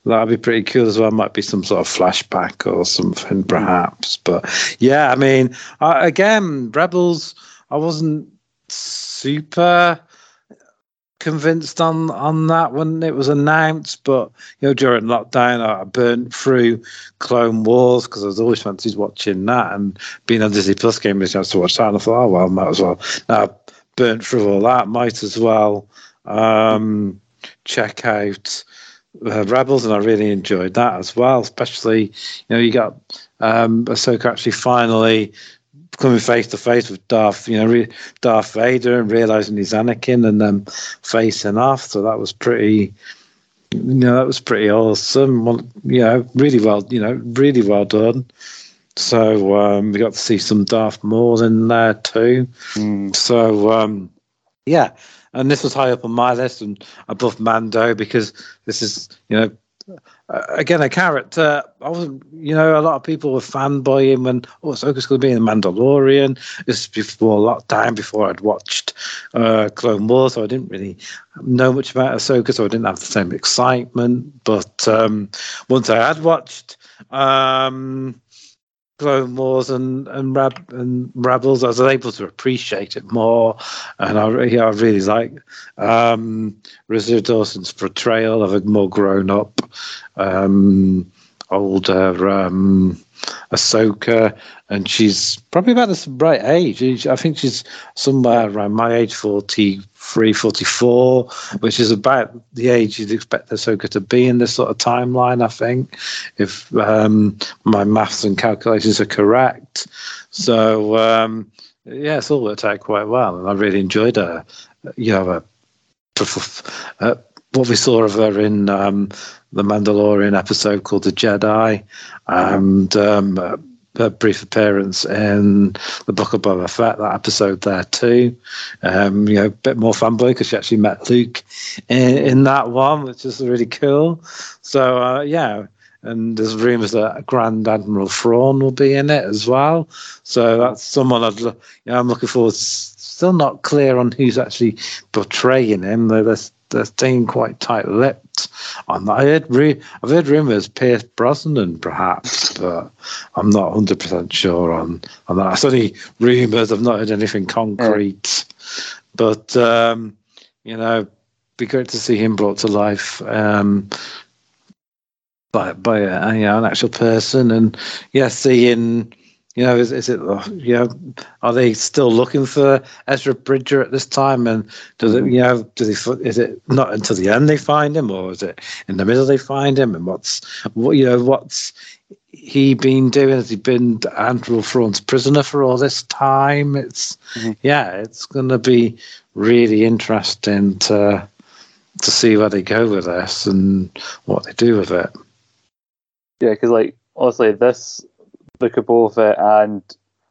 that'll be pretty cool as well. Might be some sort of flashback or something, perhaps. But yeah, I mean, I, again, Rebels, I wasn't super convinced on on that when it was announced but you know during lockdown i burnt through clone wars because i was always fancied watching that and being on disney plus gave me a chance to watch that and i thought oh well might as well. Now burnt through all that might as well um check out uh, rebels and i really enjoyed that as well especially you know you got um ahsoka actually finally coming face to face with Darth, you know, re- Darth Vader and realizing he's Anakin and then facing off. So that was pretty, you know, that was pretty awesome. Well, you know, really well, you know, really well done. So um, we got to see some Darth Maul in there too. So um, yeah, and this was high up on my list and above Mando because this is, you know, uh, again a character. I wasn't, you know, a lot of people were fanboying when oh, Ahsoka's going to be in the Mandalorian. This is before lockdown, before I'd watched uh, Clone Wars, so I didn't really know much about Ahsoka, so I didn't have the same excitement. But um, once I had watched. Um, Clone Wars and and, Rab, and Rebels, I was able to appreciate it more, and I re- yeah, I really like um, Rosario Dawson's portrayal of a more grown up, um, older um, Ahsoka, and she's probably about the right age. I think she's somewhere around my age, 43, 44, which is about the age you'd expect Ahsoka to be in this sort of timeline, I think, if um, my maths and calculations are correct. So, um, yeah, it's all worked out quite well, and I really enjoyed her. You know, a, uh, what we saw of her in um, the Mandalorian episode called The Jedi, and um, uh, her brief appearance in the Book of Boba Fett, that episode there too. Um, you know, a bit more fanboy because she actually met Luke in, in that one, which is really cool. So, uh, yeah. And there's rumours that Grand Admiral Thrawn will be in it as well. So that's someone I'd, you know, I'm looking forward. To, still not clear on who's actually portraying him. They're, they're, they're staying quite tight-lipped on that. I heard re- I've heard rumours Pierce Brosnan perhaps, but I'm not 100 percent sure on on that. It's only rumours. I've not heard anything concrete. But um, you know, be great to see him brought to life. Um, by by a, you know, an actual person, and yeah, seeing you know, is, is it you know, are they still looking for Ezra Bridger at this time? And does it you know, does he is it not until the end they find him, or is it in the middle they find him? And what's what you know, what's he been doing? Has he been Andrew Thrawn's prisoner for all this time? It's Mhm. yeah, it's going to be really interesting to to see where they go with this and what they do with it. Yeah, because like honestly, this Book of Boba and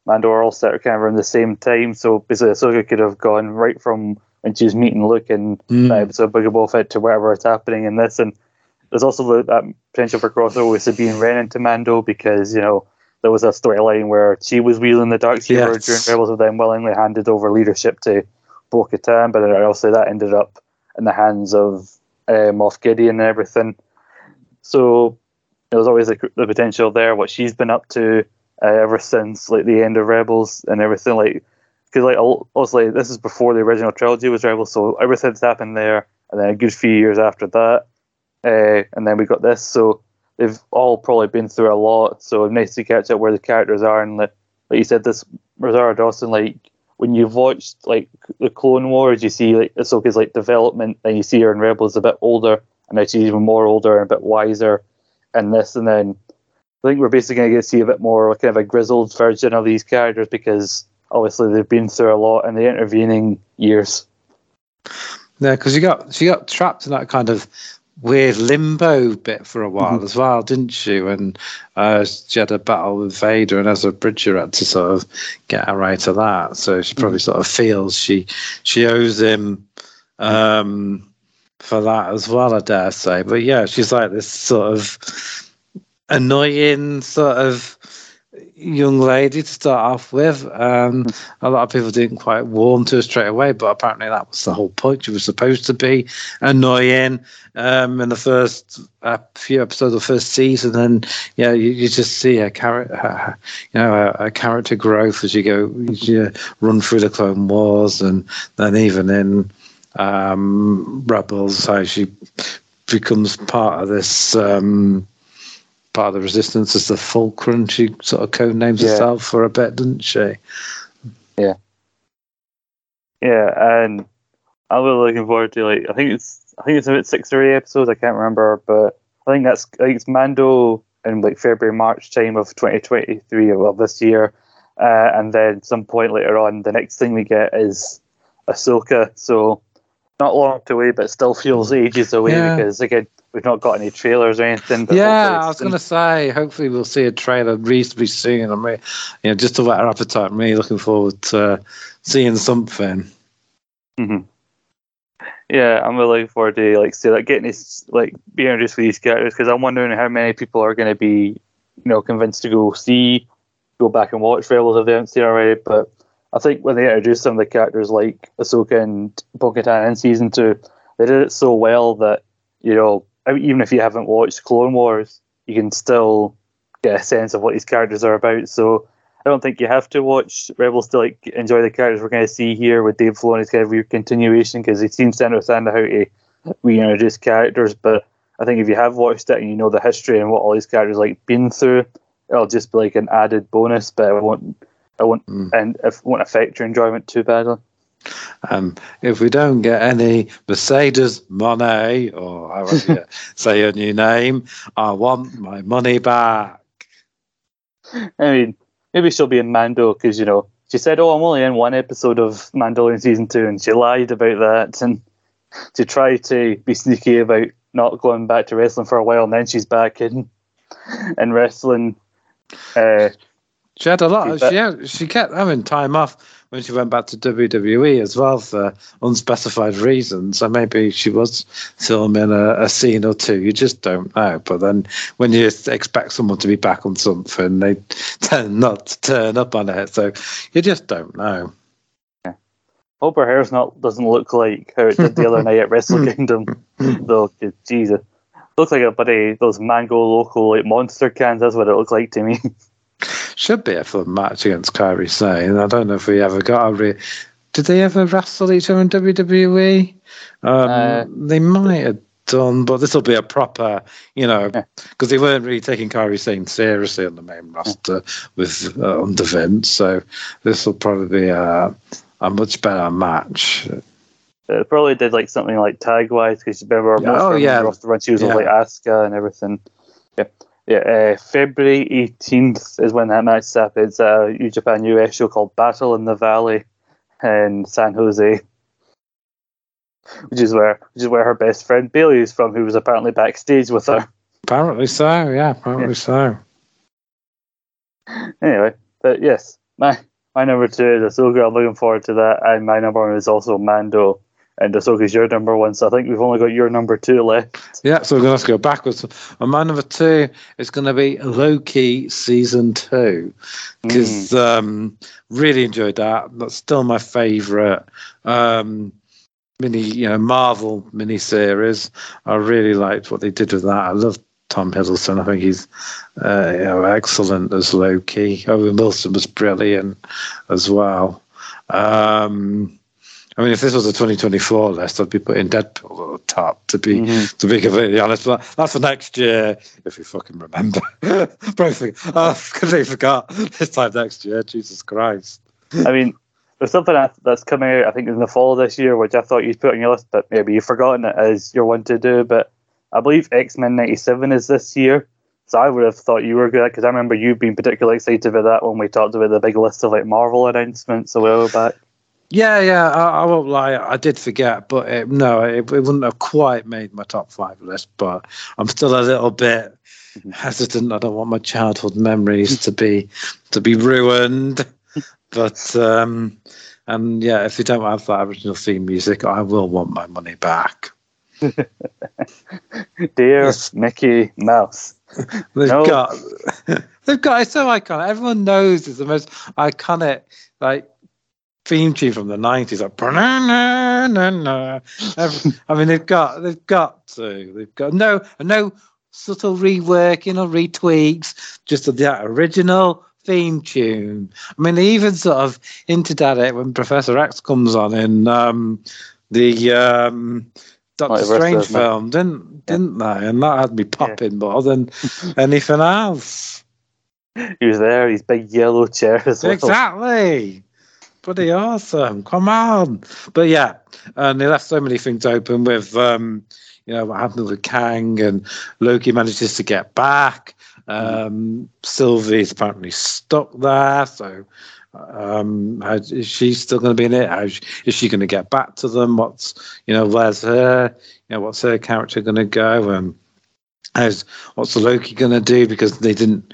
Mando are all set kind of around the same time. So basically, Ahsoka could have gone right from when she was meeting Luke in Mm. that episode Book Fett to wherever it's happening in this. And there's also the, that potential for crossover with Sabine Wren into Mando because you know there was a storyline where she was wielding the dark saber Yes. during Rebels, and then willingly handed over leadership to Bo Katan, but obviously that ended up in the hands of uh, Moff Gideon and everything. So there's always the, the potential there. What she's been up to uh, ever since like the end of Rebels and everything, like because like also this is before the original trilogy was Rebels, so everything's happened there, and then a good few years after that, uh, and then we got this. So they've all probably been through a lot. So nice to catch up where the characters are, and like, like you said, this Rosario Dawson, like when you've watched like the Clone Wars, you see like Ahsoka's like development, and you see her in Rebels a bit older, and now she's even more older and a bit wiser in this, and then I think we're basically going to get to see a bit more kind of a grizzled version of these characters because obviously they've been through a lot in the intervening years. Yeah, because you got she got trapped in that kind of weird limbo bit for a while Mhm. as well, didn't she? When uh, she had a battle with Vader, and Ezra Bridger had to sort of get her out of that. So she probably sort of feels she she owes him um, for that as well. I dare say, but yeah, she's like this sort of annoying sort of young lady to start off with. Um, a lot of people didn't quite warm to her straight away, but apparently that was the whole point. She was supposed to be annoying um, in the first uh, few episodes of the first season, and yeah, you, you just see a character, uh, you know, a character growth as you go, you run through the Clone Wars, and then even in um, Rebels, how she becomes part of this. Um, part of the resistance as the fulcrum she sort of code names Yeah. herself for a bit didn't she Yeah, Yeah, and I'm really looking forward to like I think it's I think it's about six or eight episodes. I can't remember, but I think that's think it's Mando in like February March time of 2023, well this year, uh, and then some point later on, the next thing we get is Ahsoka. So not long to wait, but still feels ages away Yeah. because again we've not got any trailers or anything. But yeah i was going to say hopefully we'll see a trailer reasonably soon i'm really, you know just to whet our appetite i'm really looking forward to seeing something Mhm. Yeah, I'm really looking forward to like see like getting this like being introduced with these characters because I'm wondering how many people are going to be you know convinced to go see go back and watch Rebels if they haven't seen already. But I think when they introduced some of the characters like Ahsoka and Bo-Katan in season two, they did it so well that you know even if you haven't watched Clone Wars, you can still get a sense of what these characters are about. So I don't think you have to watch Rebels to like enjoy the characters we're going to see here with Dave Filoni's kind of weird continuation because he seems to understand how to reintroduce characters. But I think if you have watched it and you know the history and what all these characters like been through, it'll just be like an added bonus. But it won't, it won't, Mm. and it won't affect your enjoyment too badly. um, if we don't get any Mercedes Moné or however you [laughs] say your new name i want my money back I mean, maybe she'll be in Mando because you know she said, "Oh, I'm only in one episode of Mandalorian season two, and she lied about that and to try to be sneaky about not going back to wrestling for a while, and then she's back in in wrestling. Uh, She had a lot. Of, she had, she kept having time off when she went back to WWE as well for unspecified reasons. So maybe she was filming a, a scene or two. You just don't know. But then when you expect someone to be back on something, they [laughs] tend not to turn up on it. So you just don't know. Yeah. hope her hair's not doesn't look like how it did the other night at Wrestle [laughs] Kingdom, though. Jesus, looks like a buddy those Mango Loco like monster cans. That's what it looked like to me. [laughs] Should be a fun match against Kairi Sane. I don't know if we ever got a re- Did they ever wrestle each other in WWE? Um, Uh, they might have done, but this will be a proper, you know, Yeah. because they weren't really taking Kairi Sane seriously on the main roster with uh, under Vince. So this will probably be a, a much better match. It probably did like something like tag wise because remember Yeah, most oh, of them yeah. were off the run. She was with Yeah. like Asuka and everything. Yeah. Uh, February eighteenth is when that match happened. It's a New Japan US show called Battle in the Valley in San Jose. which is where which is where her best friend Bayley is from, who was apparently backstage with her. Apparently so. Yeah, apparently Yeah. so. Anyway, but yes, my my number two is Ahsoka. I'm looking forward to that, and my number one is also Mando. And Ahsoka's your number one, so I think we've only got your number two left. Yeah, so we're going to have to go backwards. And my number two is going to be Loki season two because um, really enjoyed that. That's still my favourite um, mini, you know, Marvel mini series. I really liked what they did with that. I love Tom Hiddleston. I think he's uh, you know excellent as Loki. Owen Wilson was brilliant as well. Um, I mean, if this was a 2024 list, I'd be putting Deadpool at the top. To be Mhm. to be completely honest, but that's for next year if we fucking remember. [laughs] Think- oh, I completely forgot [laughs] this time next year. Jesus Christ! I mean, there's something that's coming out, I think, in the fall this year, which I thought you'd put on your list, but maybe you've forgotten it as you're one to do. But I believe X Men '97 is this year, so I would have thought you were good because I remember you being particularly excited about that when we talked about the big list of like Marvel announcements a while back. Yeah, yeah. I, I won't lie. I did forget, but it, no, it, it wouldn't have quite made my top five list. But I'm still a little bit hesitant. I don't want my childhood memories to be to be ruined. [laughs] But um, and yeah, if they don't have that original theme music, I will want my money back. [laughs] Dear Yes. Mickey Mouse. [laughs] They've No. got they've got it's so iconic. Everyone knows it's the most iconic like theme tune from the nineties. Like. I mean they've got they've got to. They've got no no subtle reworking or retweaks, just the original theme tune. I mean they even sort of hinted at it when Professor X comes on in um the um Doctor Strange film, didn't Yeah. didn't they? And that had me popping more than [laughs] anything else. He was there, his big yellow chair as well. Exactly. Awesome. Come on. But yeah, and they left so many things open with um, you know, what happened with Kang and Loki manages to get back. Um Sylvie's apparently stuck there, so um how, is she still going to be in it how is is she going to get back to them what's you know where's her you know what's her character going to go and how's what's the loki going to do because they didn't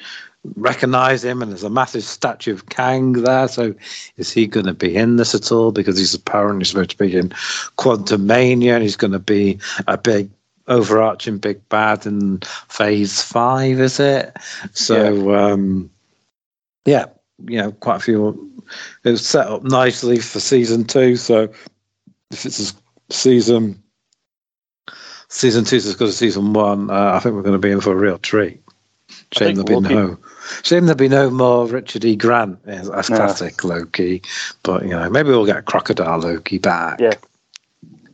recognize him and there's a massive statue of kang there. So is he going to be in this at all? Because he's apparently supposed to be in Quantumania and he's going to be a big overarching big bad in phase five is it? So um yeah you know quite a few it was set up nicely for season two so if it's a season season two is as good as season one uh, i think we're going to be in for a real treat shame there'll be Loki- no shame there'll be no more richard e grant as, as No. classic loki but you know maybe we'll get crocodile loki back Yeah.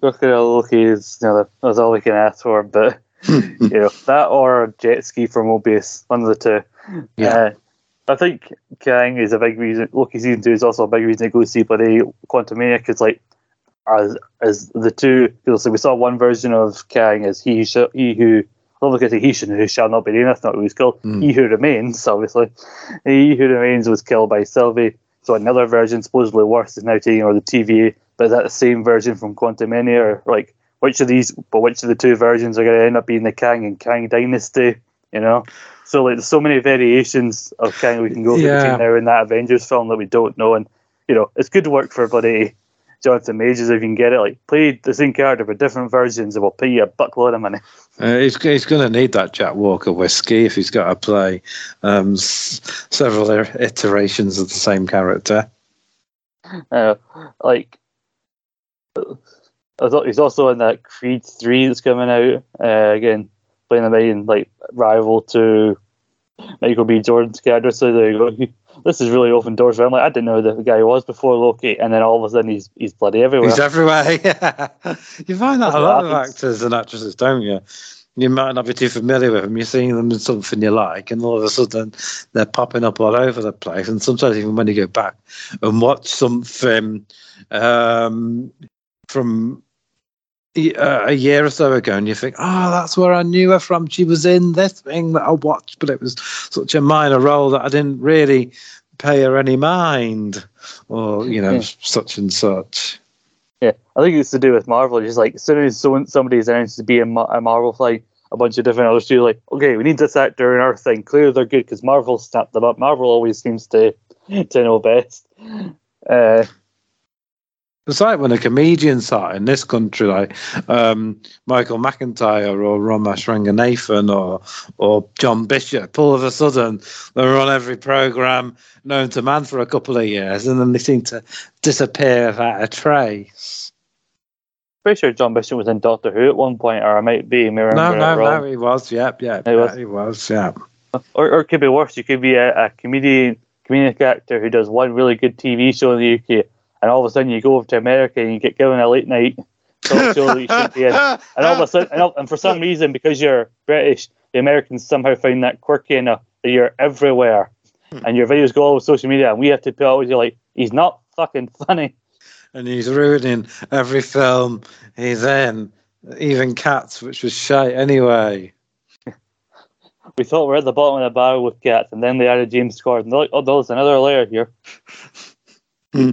Crocodile Loki is, you know, that's all we can ask for, but [laughs] you know that or jet ski for Mobius, one of the two. Yeah. Uh, I think Kang is a big reason. Loki season two is also a big reason to go see bloody Quantumania because like as as the two. Because we saw one version of Kang as he who he who. At he who shall not be named. That's not who he's called. Hmm. He who remains, obviously. He who remains was killed by Sylvie. So another version, supposedly worse, is now taking over the TVA. But is that the same version from Quantumania, or like which of these? But which of the two versions are going to end up being the Kang and Kang Dynasty? You know. So like, there's so many variations of Kang we can go Yeah. between now and that Avengers film that we don't know, and you know, it's good work for bloody Jonathan Majors if you can get it. Like, play the same character but different versions, and we'll pay you a buckload of money. Uh, he's he's going to need that Jack Walker whiskey if he's got to play um, s- several iterations of the same character. Uh, like, I thought he's also in that Creed three that's coming out uh, again, playing the main like rival to Michael B. Jordan's character. So there you go. This is really open doors for him. Like I didn't know who the guy was before Loki, and then all of a sudden he's he's bloody everywhere. He's everywhere. [laughs] Yeah. You find that That's a lot of actors and actresses, don't you? You might not be too familiar with them. You're seeing them in something you like, and all of a sudden they're popping up all over the place. And sometimes even when you go back and watch something um, from Uh, a year or so ago, and you think, "Oh, that's where I knew her from. She was in this thing that I watched, but it was such a minor role that I didn't really pay her any mind, or you know, Yeah. such and such." Yeah, I think it's to do with Marvel. Just like as soon as someone somebody's announced to be a, a Marvel flight, a bunch of different other studios like, okay, we need this actor in our thing. Clearly, they're good because Marvel snapped them up. Marvel always seems to [laughs] to know best. Uh, It's like when a comedian start in this country, like um, Michael McIntyre or Romesh Ranganathan or or John Bishop. All of a sudden, they're on every program known to man for a couple of years, and then they seem to disappear without a trace. pretty sure John Bishop was in Doctor Who at one point, or I might be No, no, no, he was. Yep, yep, He was. he was. Yeah. Or, or it could be worse. You could be a, a comedian, comedic actor who does one really good TV show in the UK, and all of a sudden you go over to America and you get given a late night talk show that you shouldn't be in. [laughs] And all of a sudden, and, all, and for some reason, because you're British, the Americans somehow find that quirky enough that you're everywhere, hmm. and your videos go all over social media, and we have to put out you like, he's not fucking funny. and he's ruining every film he's in, even Cats, which was shite anyway. [laughs] We thought we are at the bottom of the barrel with cats, and then they added James Corden. They're like, oh, there's another layer here. [laughs] Hmm.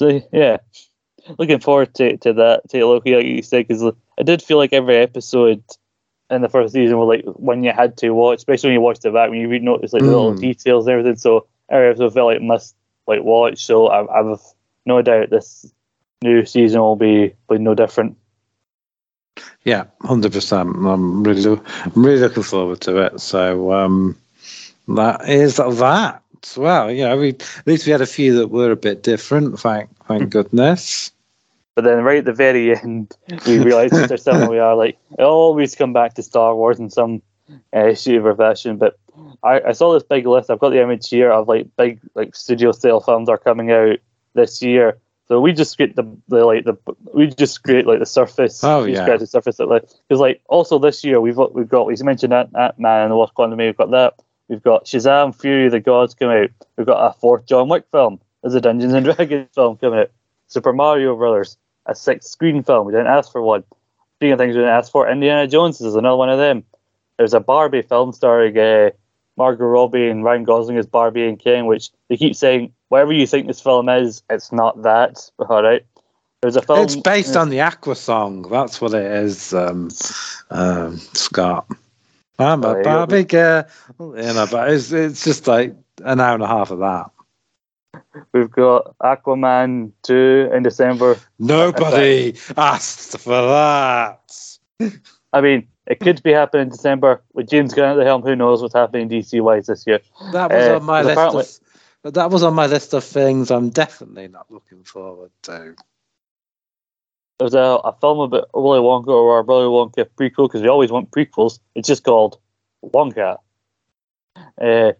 So yeah, looking forward to, to that. To Loki, like you said, because I did feel like every episode in the first season was like when you had to watch, especially when you watched it back, when you read notice like the little Mm. details and everything. So every episode felt like must like watch. So I, I've no doubt this new season will be be no different. Yeah, hundred percent. I'm really, I'm really looking forward to it. So um, that is that. Well, yeah, we at least we had a few that were a bit different. Thank, thank goodness. But then right at the very end, we realised just ourselves we are like it always come back to Star Wars in some uh, shape or fashion. But I, I saw this big list. I've got the image here of like big like studio style films are coming out this year. So we just get the, the like the we just create like the surface. Oh, we yeah. the surface of like because like also this year we've got- we've got we mentioned Ant Man and the Lost Quantum. We've got that. We've got Shazam, Fury of the Gods coming out. We've got a fourth John Wick film. There's a Dungeons and [laughs] Dragons film coming out. Super Mario Brothers, a sixth Scream film. We didn't ask for one. Speaking of things we didn't ask for, Indiana Jones is another one of them. There's a Barbie film starring uh, Margot Robbie and Ryan Gosling as Barbie and Ken, which they keep saying, whatever you think this film is, it's not that. [laughs] All right. There's a film. It's based on the Aqua song. That's what it is, um, um, Scott. I'm a Barbie girl. You know, but it's it's just like an hour and a half of that. We've got Aquaman 2 in December. Nobody asked for that. I mean, it could be happening in December with James Gunn at the helm. Who knows what's happening DC wise this year? That was Uh, on my list. apparently- Of, but that was on my list of things I'm definitely not looking forward to. There's a, a film about Willy Wonka or a Willy Wonka prequel because we always want prequels. It's just called Wonka. Uh,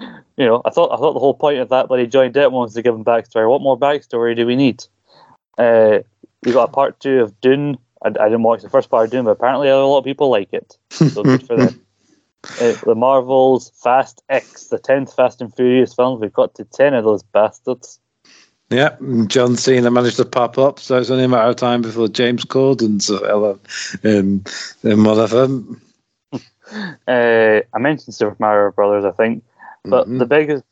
you know, I thought I thought the whole point of that but he joined it was to give him backstory. What more backstory do we need? Uh, we got a part two of Dune. I, I didn't watch the first part of Dune, but apparently a lot of people like it. So good for them. Uh, [laughs] the Marvels, Fast X, the tenth Fast and Furious films. We've got to ten of those bastards. Yeah, John Cena managed to pop up, so it's only a matter of time before James Corden's villain in, in one of them. Uh, I mentioned Super Mario Brothers, I think, but Mhm. the biggest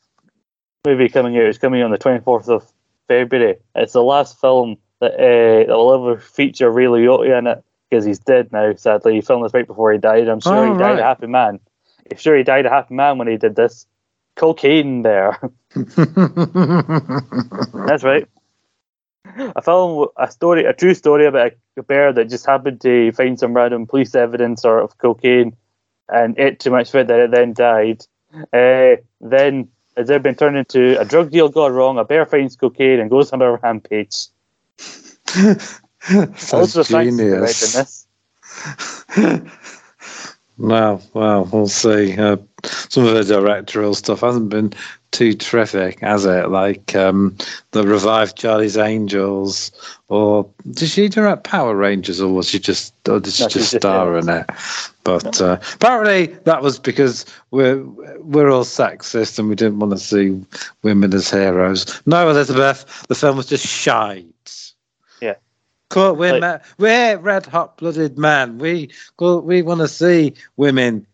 movie coming out is coming on the twenty fourth of February. It's the last film that uh, that will ever feature Ray Liotta in it because he's dead now. Sadly, he filmed this right before he died. I'm sure Oh, he died right. a happy man. I'm sure he died a happy man when he did this. Cocaine Bear. [laughs] That's right. A film, a story, a true story about a bear that just happened to find some random police evidence or of cocaine and ate too much food that it then died. Uh, then has it been turned into a drug deal gone wrong? A bear finds cocaine and goes on a rampage. [laughs] That's Loads of thanks to genius. this. [laughs] Well, well, we'll see. Uh, some of the directorial stuff hasn't been too terrific, has it? Like um, the revived Charlie's Angels, or did she direct Power Rangers, or was she just, or did she No, just star in it? But uh, apparently that was because we're we're all sexist and we didn't want to see women as heroes. No, Elizabeth, the film was just shite. We're, Like- ma- we're red hot blooded men. We go, we want to see women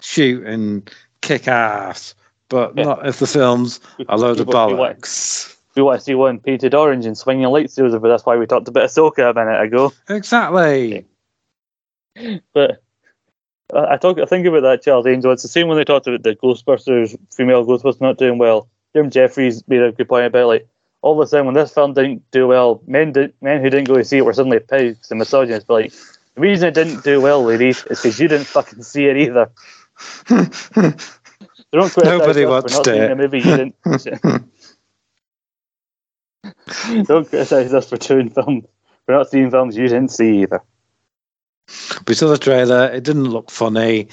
shoot and kick ass. but Yeah. not if the film's a load of bollocks. We want to see one painted orange and swinging lightsabers, but that's why we talked about Ahsoka a minute ago. Exactly. [laughs] But I, I talk, I think about that Charles Angel. It's the same when they talked about the Ghostbusters, female Ghostbusters not doing well. Jim Jefferies made a good point about like all of a sudden when this film didn't do well, men did, men who didn't go to see it were suddenly pigs and misogynists. But like the reason it didn't do well, ladies, is because you didn't fucking see it either. So [laughs] don't criticize Nobody us watched for not seeing it. the movie you didn't. [laughs] don't criticize us for doing films for not seeing films you didn't see either. we saw the trailer. It didn't look funny.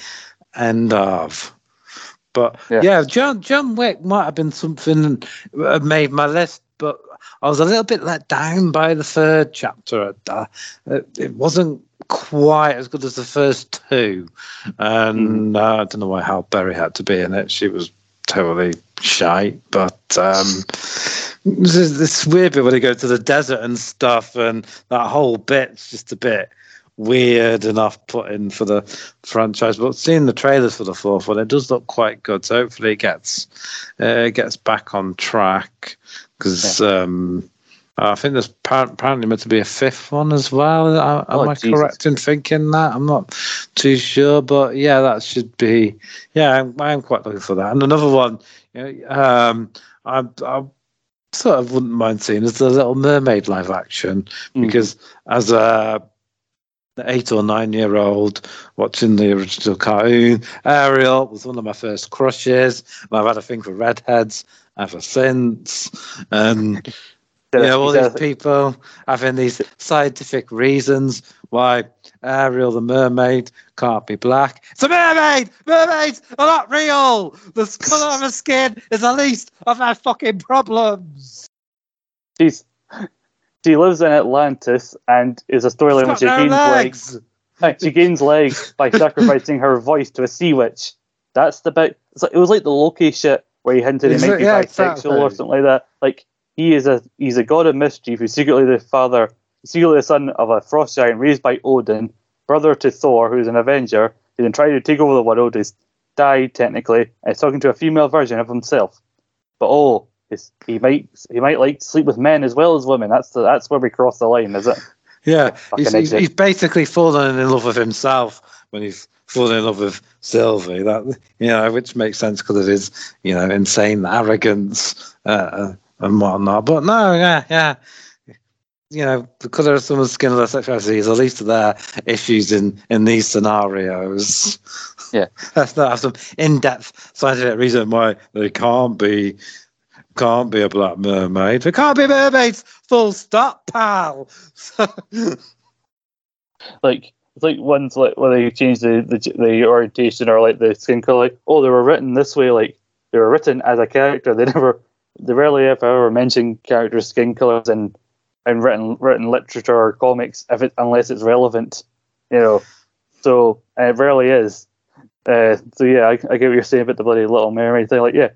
End of. But Yeah. yeah, John John Wick might have been something that made my list, but I was a little bit let down by the third chapter. Uh, It, wasn't quite as good as the first two, and uh, I don't know why Halle Berry had to be in it. She was totally shite, but um, this, this weird bit when they go to the desert and stuff, and that whole bit's just a bit weird and off-putting for the franchise. But seeing the trailers for the fourth one, it does look quite good. So hopefully it gets uh, gets back on track because um, I think there's appa- apparently meant to be a fifth one as well. Am, am Oh, I Jesus. correct in thinking that? I'm not too sure, but yeah, that should be. Yeah, I'm, I'm quite looking for that. And another one, you know, um, I, I sort of wouldn't mind seeing is the Little Mermaid live action Mm. because as a eight or nine year old watching the original cartoon, Ariel was one of my first crushes, I've had a thing for redheads ever since. And you know, all these people having these scientific reasons why Ariel the mermaid can't be black. It's a mermaid! Mermaids are not real! The colour of her skin is the least of our fucking problems! She's she lives in Atlantis and is a storyline where She's she gains legs. legs! She gains legs by [laughs] sacrificing her voice to a sea witch. That's the bit. Like, it was like the Loki shit where he hinted he might be Yeah, bisexual exactly. or something like that. Like he is a he's a god of mischief who's secretly the father, secretly the son of a frost giant raised by Odin, brother to Thor, who's an Avenger. He then tried to take over the world. He's died technically. And he's talking to a female version of himself. But oh, he might he might like to sleep with men as well as women. That's the that's where we cross the line, is it? [laughs] Yeah, he's, he's, he's basically fallen in love with himself when he's fallen in love with Sylvie. That you know, which makes sense because of his you know insane arrogance uh, and whatnot. But no, yeah, yeah. You know, colour of someone's skin or their sexuality is the least their issues in in these scenarios. Yeah. [laughs] let's not have some in-depth scientific reason why they can't be can't be a black mermaid. There can't be mermaids. Full stop, pal. [laughs] like it's like ones like where they change the, the the orientation or like the skin color. Like, oh, they were written this way. Like they were written as a character. They never, they rarely if ever mention character skin colors in in written written literature or comics if it unless it's relevant. You know, so and it rarely is. Uh, so yeah, I, I get what you're saying about the bloody Little Mermaid thing. Like yeah.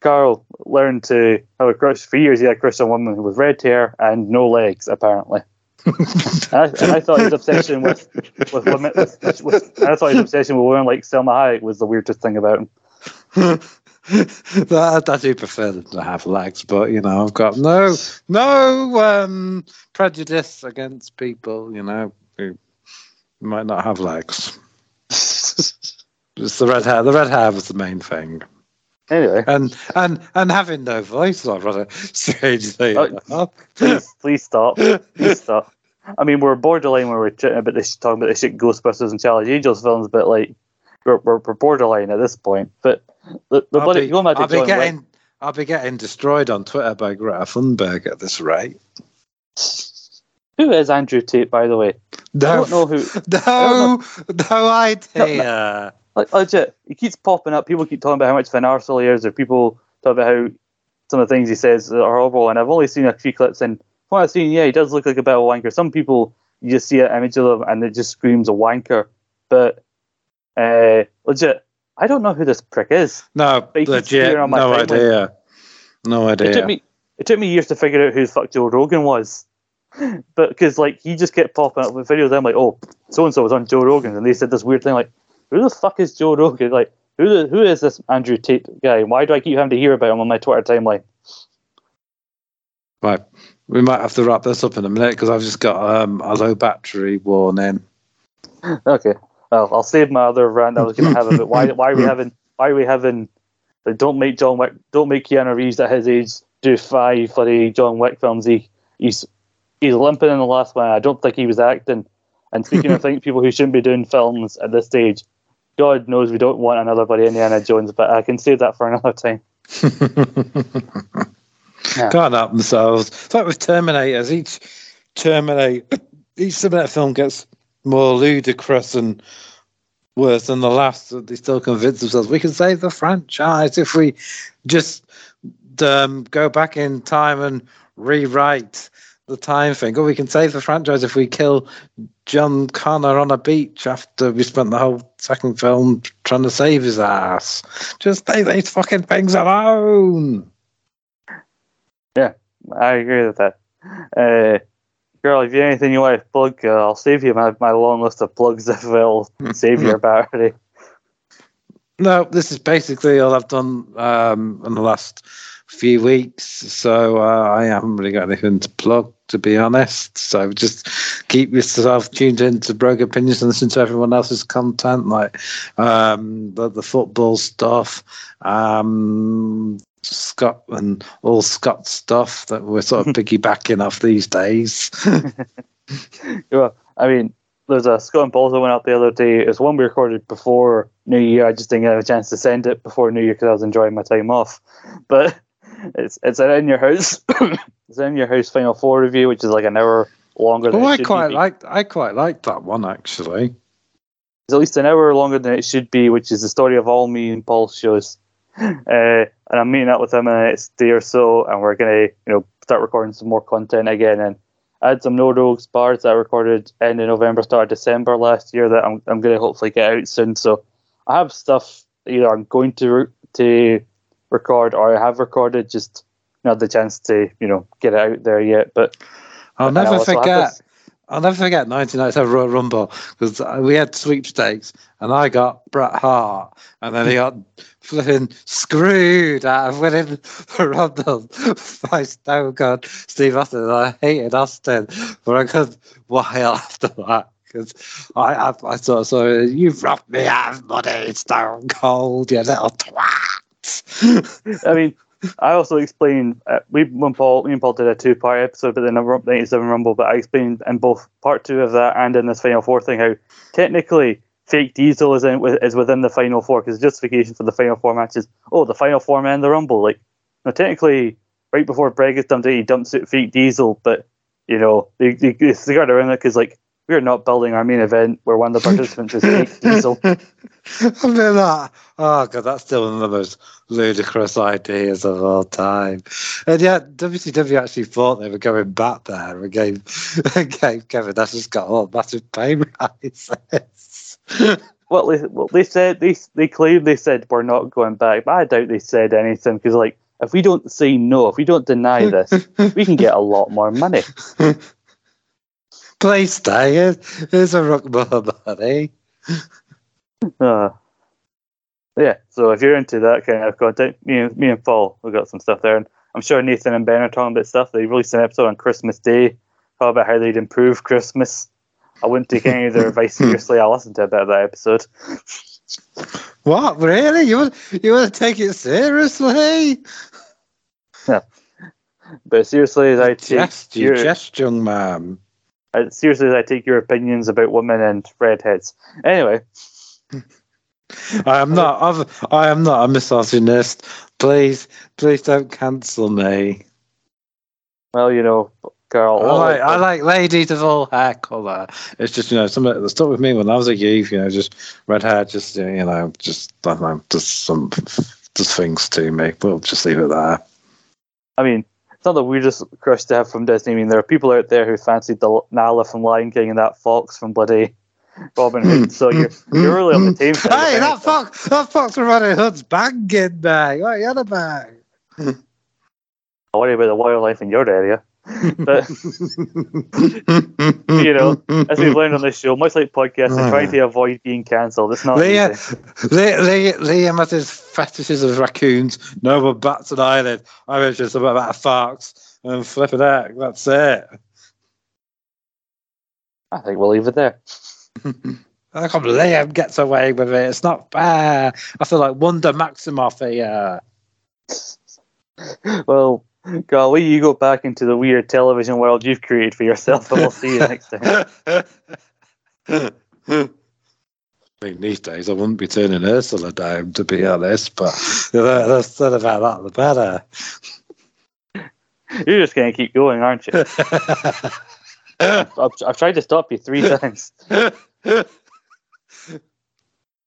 Carl learned to have a crush for years. He had a crush on women with red hair and no legs, apparently. [laughs] And I, and I thought his obsession with with women, with, with, I thought his obsession with women like Salma Hayek was the weirdest thing about him. [laughs] I, I do prefer them to have legs, but you know, I've got no no um, prejudice against people, you know, who might not have legs. [laughs] It's the red hair. The red hair was the main thing, Anyway, and and and having no voice, I'd rather [laughs] strangely. Oh, please, please stop. Please stop. I mean, we're borderline where we're chatting about this, talking about the shit Ghostbusters and Charlie Angels films, but like, we're, we're, we're borderline at this point. But the, the I'll bloody, be, going I'll be John Wick- getting I'll be getting destroyed on Twitter by Greta Thunberg at this rate. who is Andrew Tate, by the way? I don't know who. [laughs] no, no idea. Like legit, he keeps popping up. People keep talking about how much of an arsehole he is, or people talk about how some of the things he says are horrible. And I've only seen a few clips, and from what I've seen, yeah, he does look like a bit of a wanker. Some people, you just see an image of him, and it just screams a wanker. But uh, legit, I don't know who this prick is. No, legit, appearing on my no timeline. idea. No It took me, it took me years to figure out who the fuck Joe Rogan was. [laughs] But because like he just kept popping up with videos, I'm like, oh, so and so was on Joe Rogan, and they said this weird thing like, who the fuck is Joe Rogan? Like, who the, who is this Andrew Tate guy? Why do I keep having to hear about him on my Twitter timeline? Right. We might have to wrap this up in a minute because I've just got um, a low battery warning. Okay, well, I'll save my other rant I was going to have about why why are we [laughs] having why are we having like, don't make John Wick don't make Keanu Reeves at his age do five bloody John Wick films. He he's he's limping in the last one. I don't think he was acting. And speaking of [laughs] things, people who shouldn't be doing films at this stage, God knows we don't want another Indiana Jones, but I can save that for another time. [laughs] Yeah. Can't help themselves. It's like with Terminators. Each Terminator, [coughs] each Terminator film gets more ludicrous and worse than the last. They still convince themselves we can save the franchise if we just um, go back in time and rewrite the time thing. Or we can save the franchise if we kill John Connor on a beach after we spent the whole second film trying to save his ass. Just leave these fucking things alone. Yeah, I agree with that. Uh, Carl, if you have anything you want to plug, uh, I'll save you my, my long list of plugs if it'll [laughs] save your battery. No, this is basically all I've done um, in the last few weeks. So uh, I haven't really got anything to plug, to be honest. So just keep yourself tuned in to Brogue Opinions and listen to everyone else's content, like um, the, the football stuff, um, Scott and all Scott stuff that we're sort of [laughs] piggybacking off these days. [laughs] well, I mean, there's a Scott and Paul's that went out the other day. It's one we recorded before New Year. I just didn't have a chance to send it before New Year because I was enjoying my time off. But it's it's in your house. [coughs] it's in your house Final Four review, which is like an hour longer. Than oh, I quite be. liked I quite liked that one actually. It's at least an hour longer than it should be, which is the story of all me and Paul shows. Uh, and I'm meeting up with him in the next day or so, and we're gonna, you know, start recording some more content again. And I had some No Rogues bars that I recorded end of November, start of December last year that I'm I'm gonna hopefully get out soon. So I have stuff either I'm going to to record or I have recorded, just not the chance to, you know, get it out there yet. But I'll I never forget. I'll never forget 1997 Royal Rumble because we had sweepstakes and I got Bret Hart and then he got [laughs] flipping screwed out of winning the Rumble by Stone Cold Steve Austin. And I hated Austin for a good while after that because I, I, I thought, so you've robbed me out of money, Stone Cold, you little twat. [laughs] I mean, I also explained uh, we when Paul me and Paul did a two part episode, a ninety seven Rumble. But I explained in both part two of that and in this Final Four thing how technically fake Diesel is in, is within the Final Four because justification for the Final Four matches. Oh, the Final Four man the Rumble. Like, no, technically, right before Bret gets dumped, he dumps it fake Diesel, but you know they they, they got around it because like we're not building our main event where one of the participants is [laughs] Diesel. I mean that. Oh god, that's still one of the most ludicrous ideas of all time. And yet, WCW actually thought they were going back there and gave, gave Kevin Nash just got all massive pay rises. [laughs] Well, they, well, they said they they claimed they said we're not going back, but I doubt they said anything because like if we don't say no, if we don't deny this, we can get a lot more money. [laughs] Please stay. Here's, here's a rock more money. Uh, yeah, so if you're into that kind of content, me and me and Paul, we got some stuff there, and I'm sure Nathan and Ben are talking about stuff. They released an episode on Christmas Day, talking about how they'd improve Christmas. I wouldn't take any of their advice seriously. I listened to a bit of that episode. What really? You want you want to take it seriously? Yeah. But seriously, as I take Jest, you your, jest, young man. Seriously, as I take your opinions about women and redheads. Anyway, I am not. I've, I am not a misogynist. Please, please don't cancel me. well, you know, Carl, I like, I like ladies of all hair colour. It's just you know that stuck with me when I was a youth. You know, just red hair, just you know, just I don't know, just some just things to me. We'll just leave it there. I mean, it's not the weirdest crush to have from Disney. I mean, there are people out there who fancied the Nala from Lion King and that fox from bloody Robin Hood. [laughs] So you're you're really on the team. Hey, of that fox, that fox from Robin Hood's banging, mate. What are you on about? [laughs] I worry about the wildlife in your area. But you know, as we've learned on this show, much like podcasting, trying to avoid being cancelled. It's not Liam, uh, easy. Liam, Liam has his fetishes of raccoons. No one bats and eyelid. I was just about a fox and flipping out. That's it. I think we'll leave it there. [laughs] I can't believe Liam gets away with it. It's not fair. I feel like Wanda Maximoff here. Well, golly, you go back into the weird television world you've created for yourself, and we'll see you next time. [laughs] I think these days I wouldn't be turning Ursula down, to be honest, but the said about that, the better. You're just going to keep going, aren't you? [laughs] I've, I've tried to stop you three times. [laughs]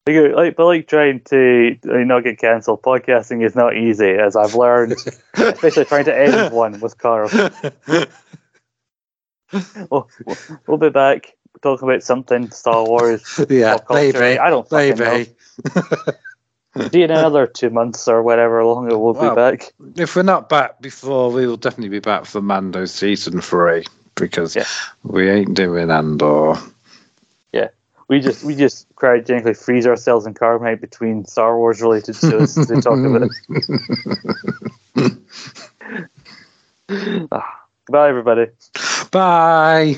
Like, like, but like trying to uh, not get cancelled, podcasting is not easy, as I've learned, especially trying to end [laughs] one with Carl. We'll, we'll, be back talking about something Star Wars. yeah, maybe. I don't fucking Maybe. know. [laughs] See you in another two months or whatever longer we'll Well, be back. If we're not back before, we will definitely be back for Mando season three because Yeah. we ain't doing Andor. We just we just cryogenically freeze ourselves in carbonite between Star Wars related shows to talk about it. [laughs] Ah, Goodbye, everybody. Bye.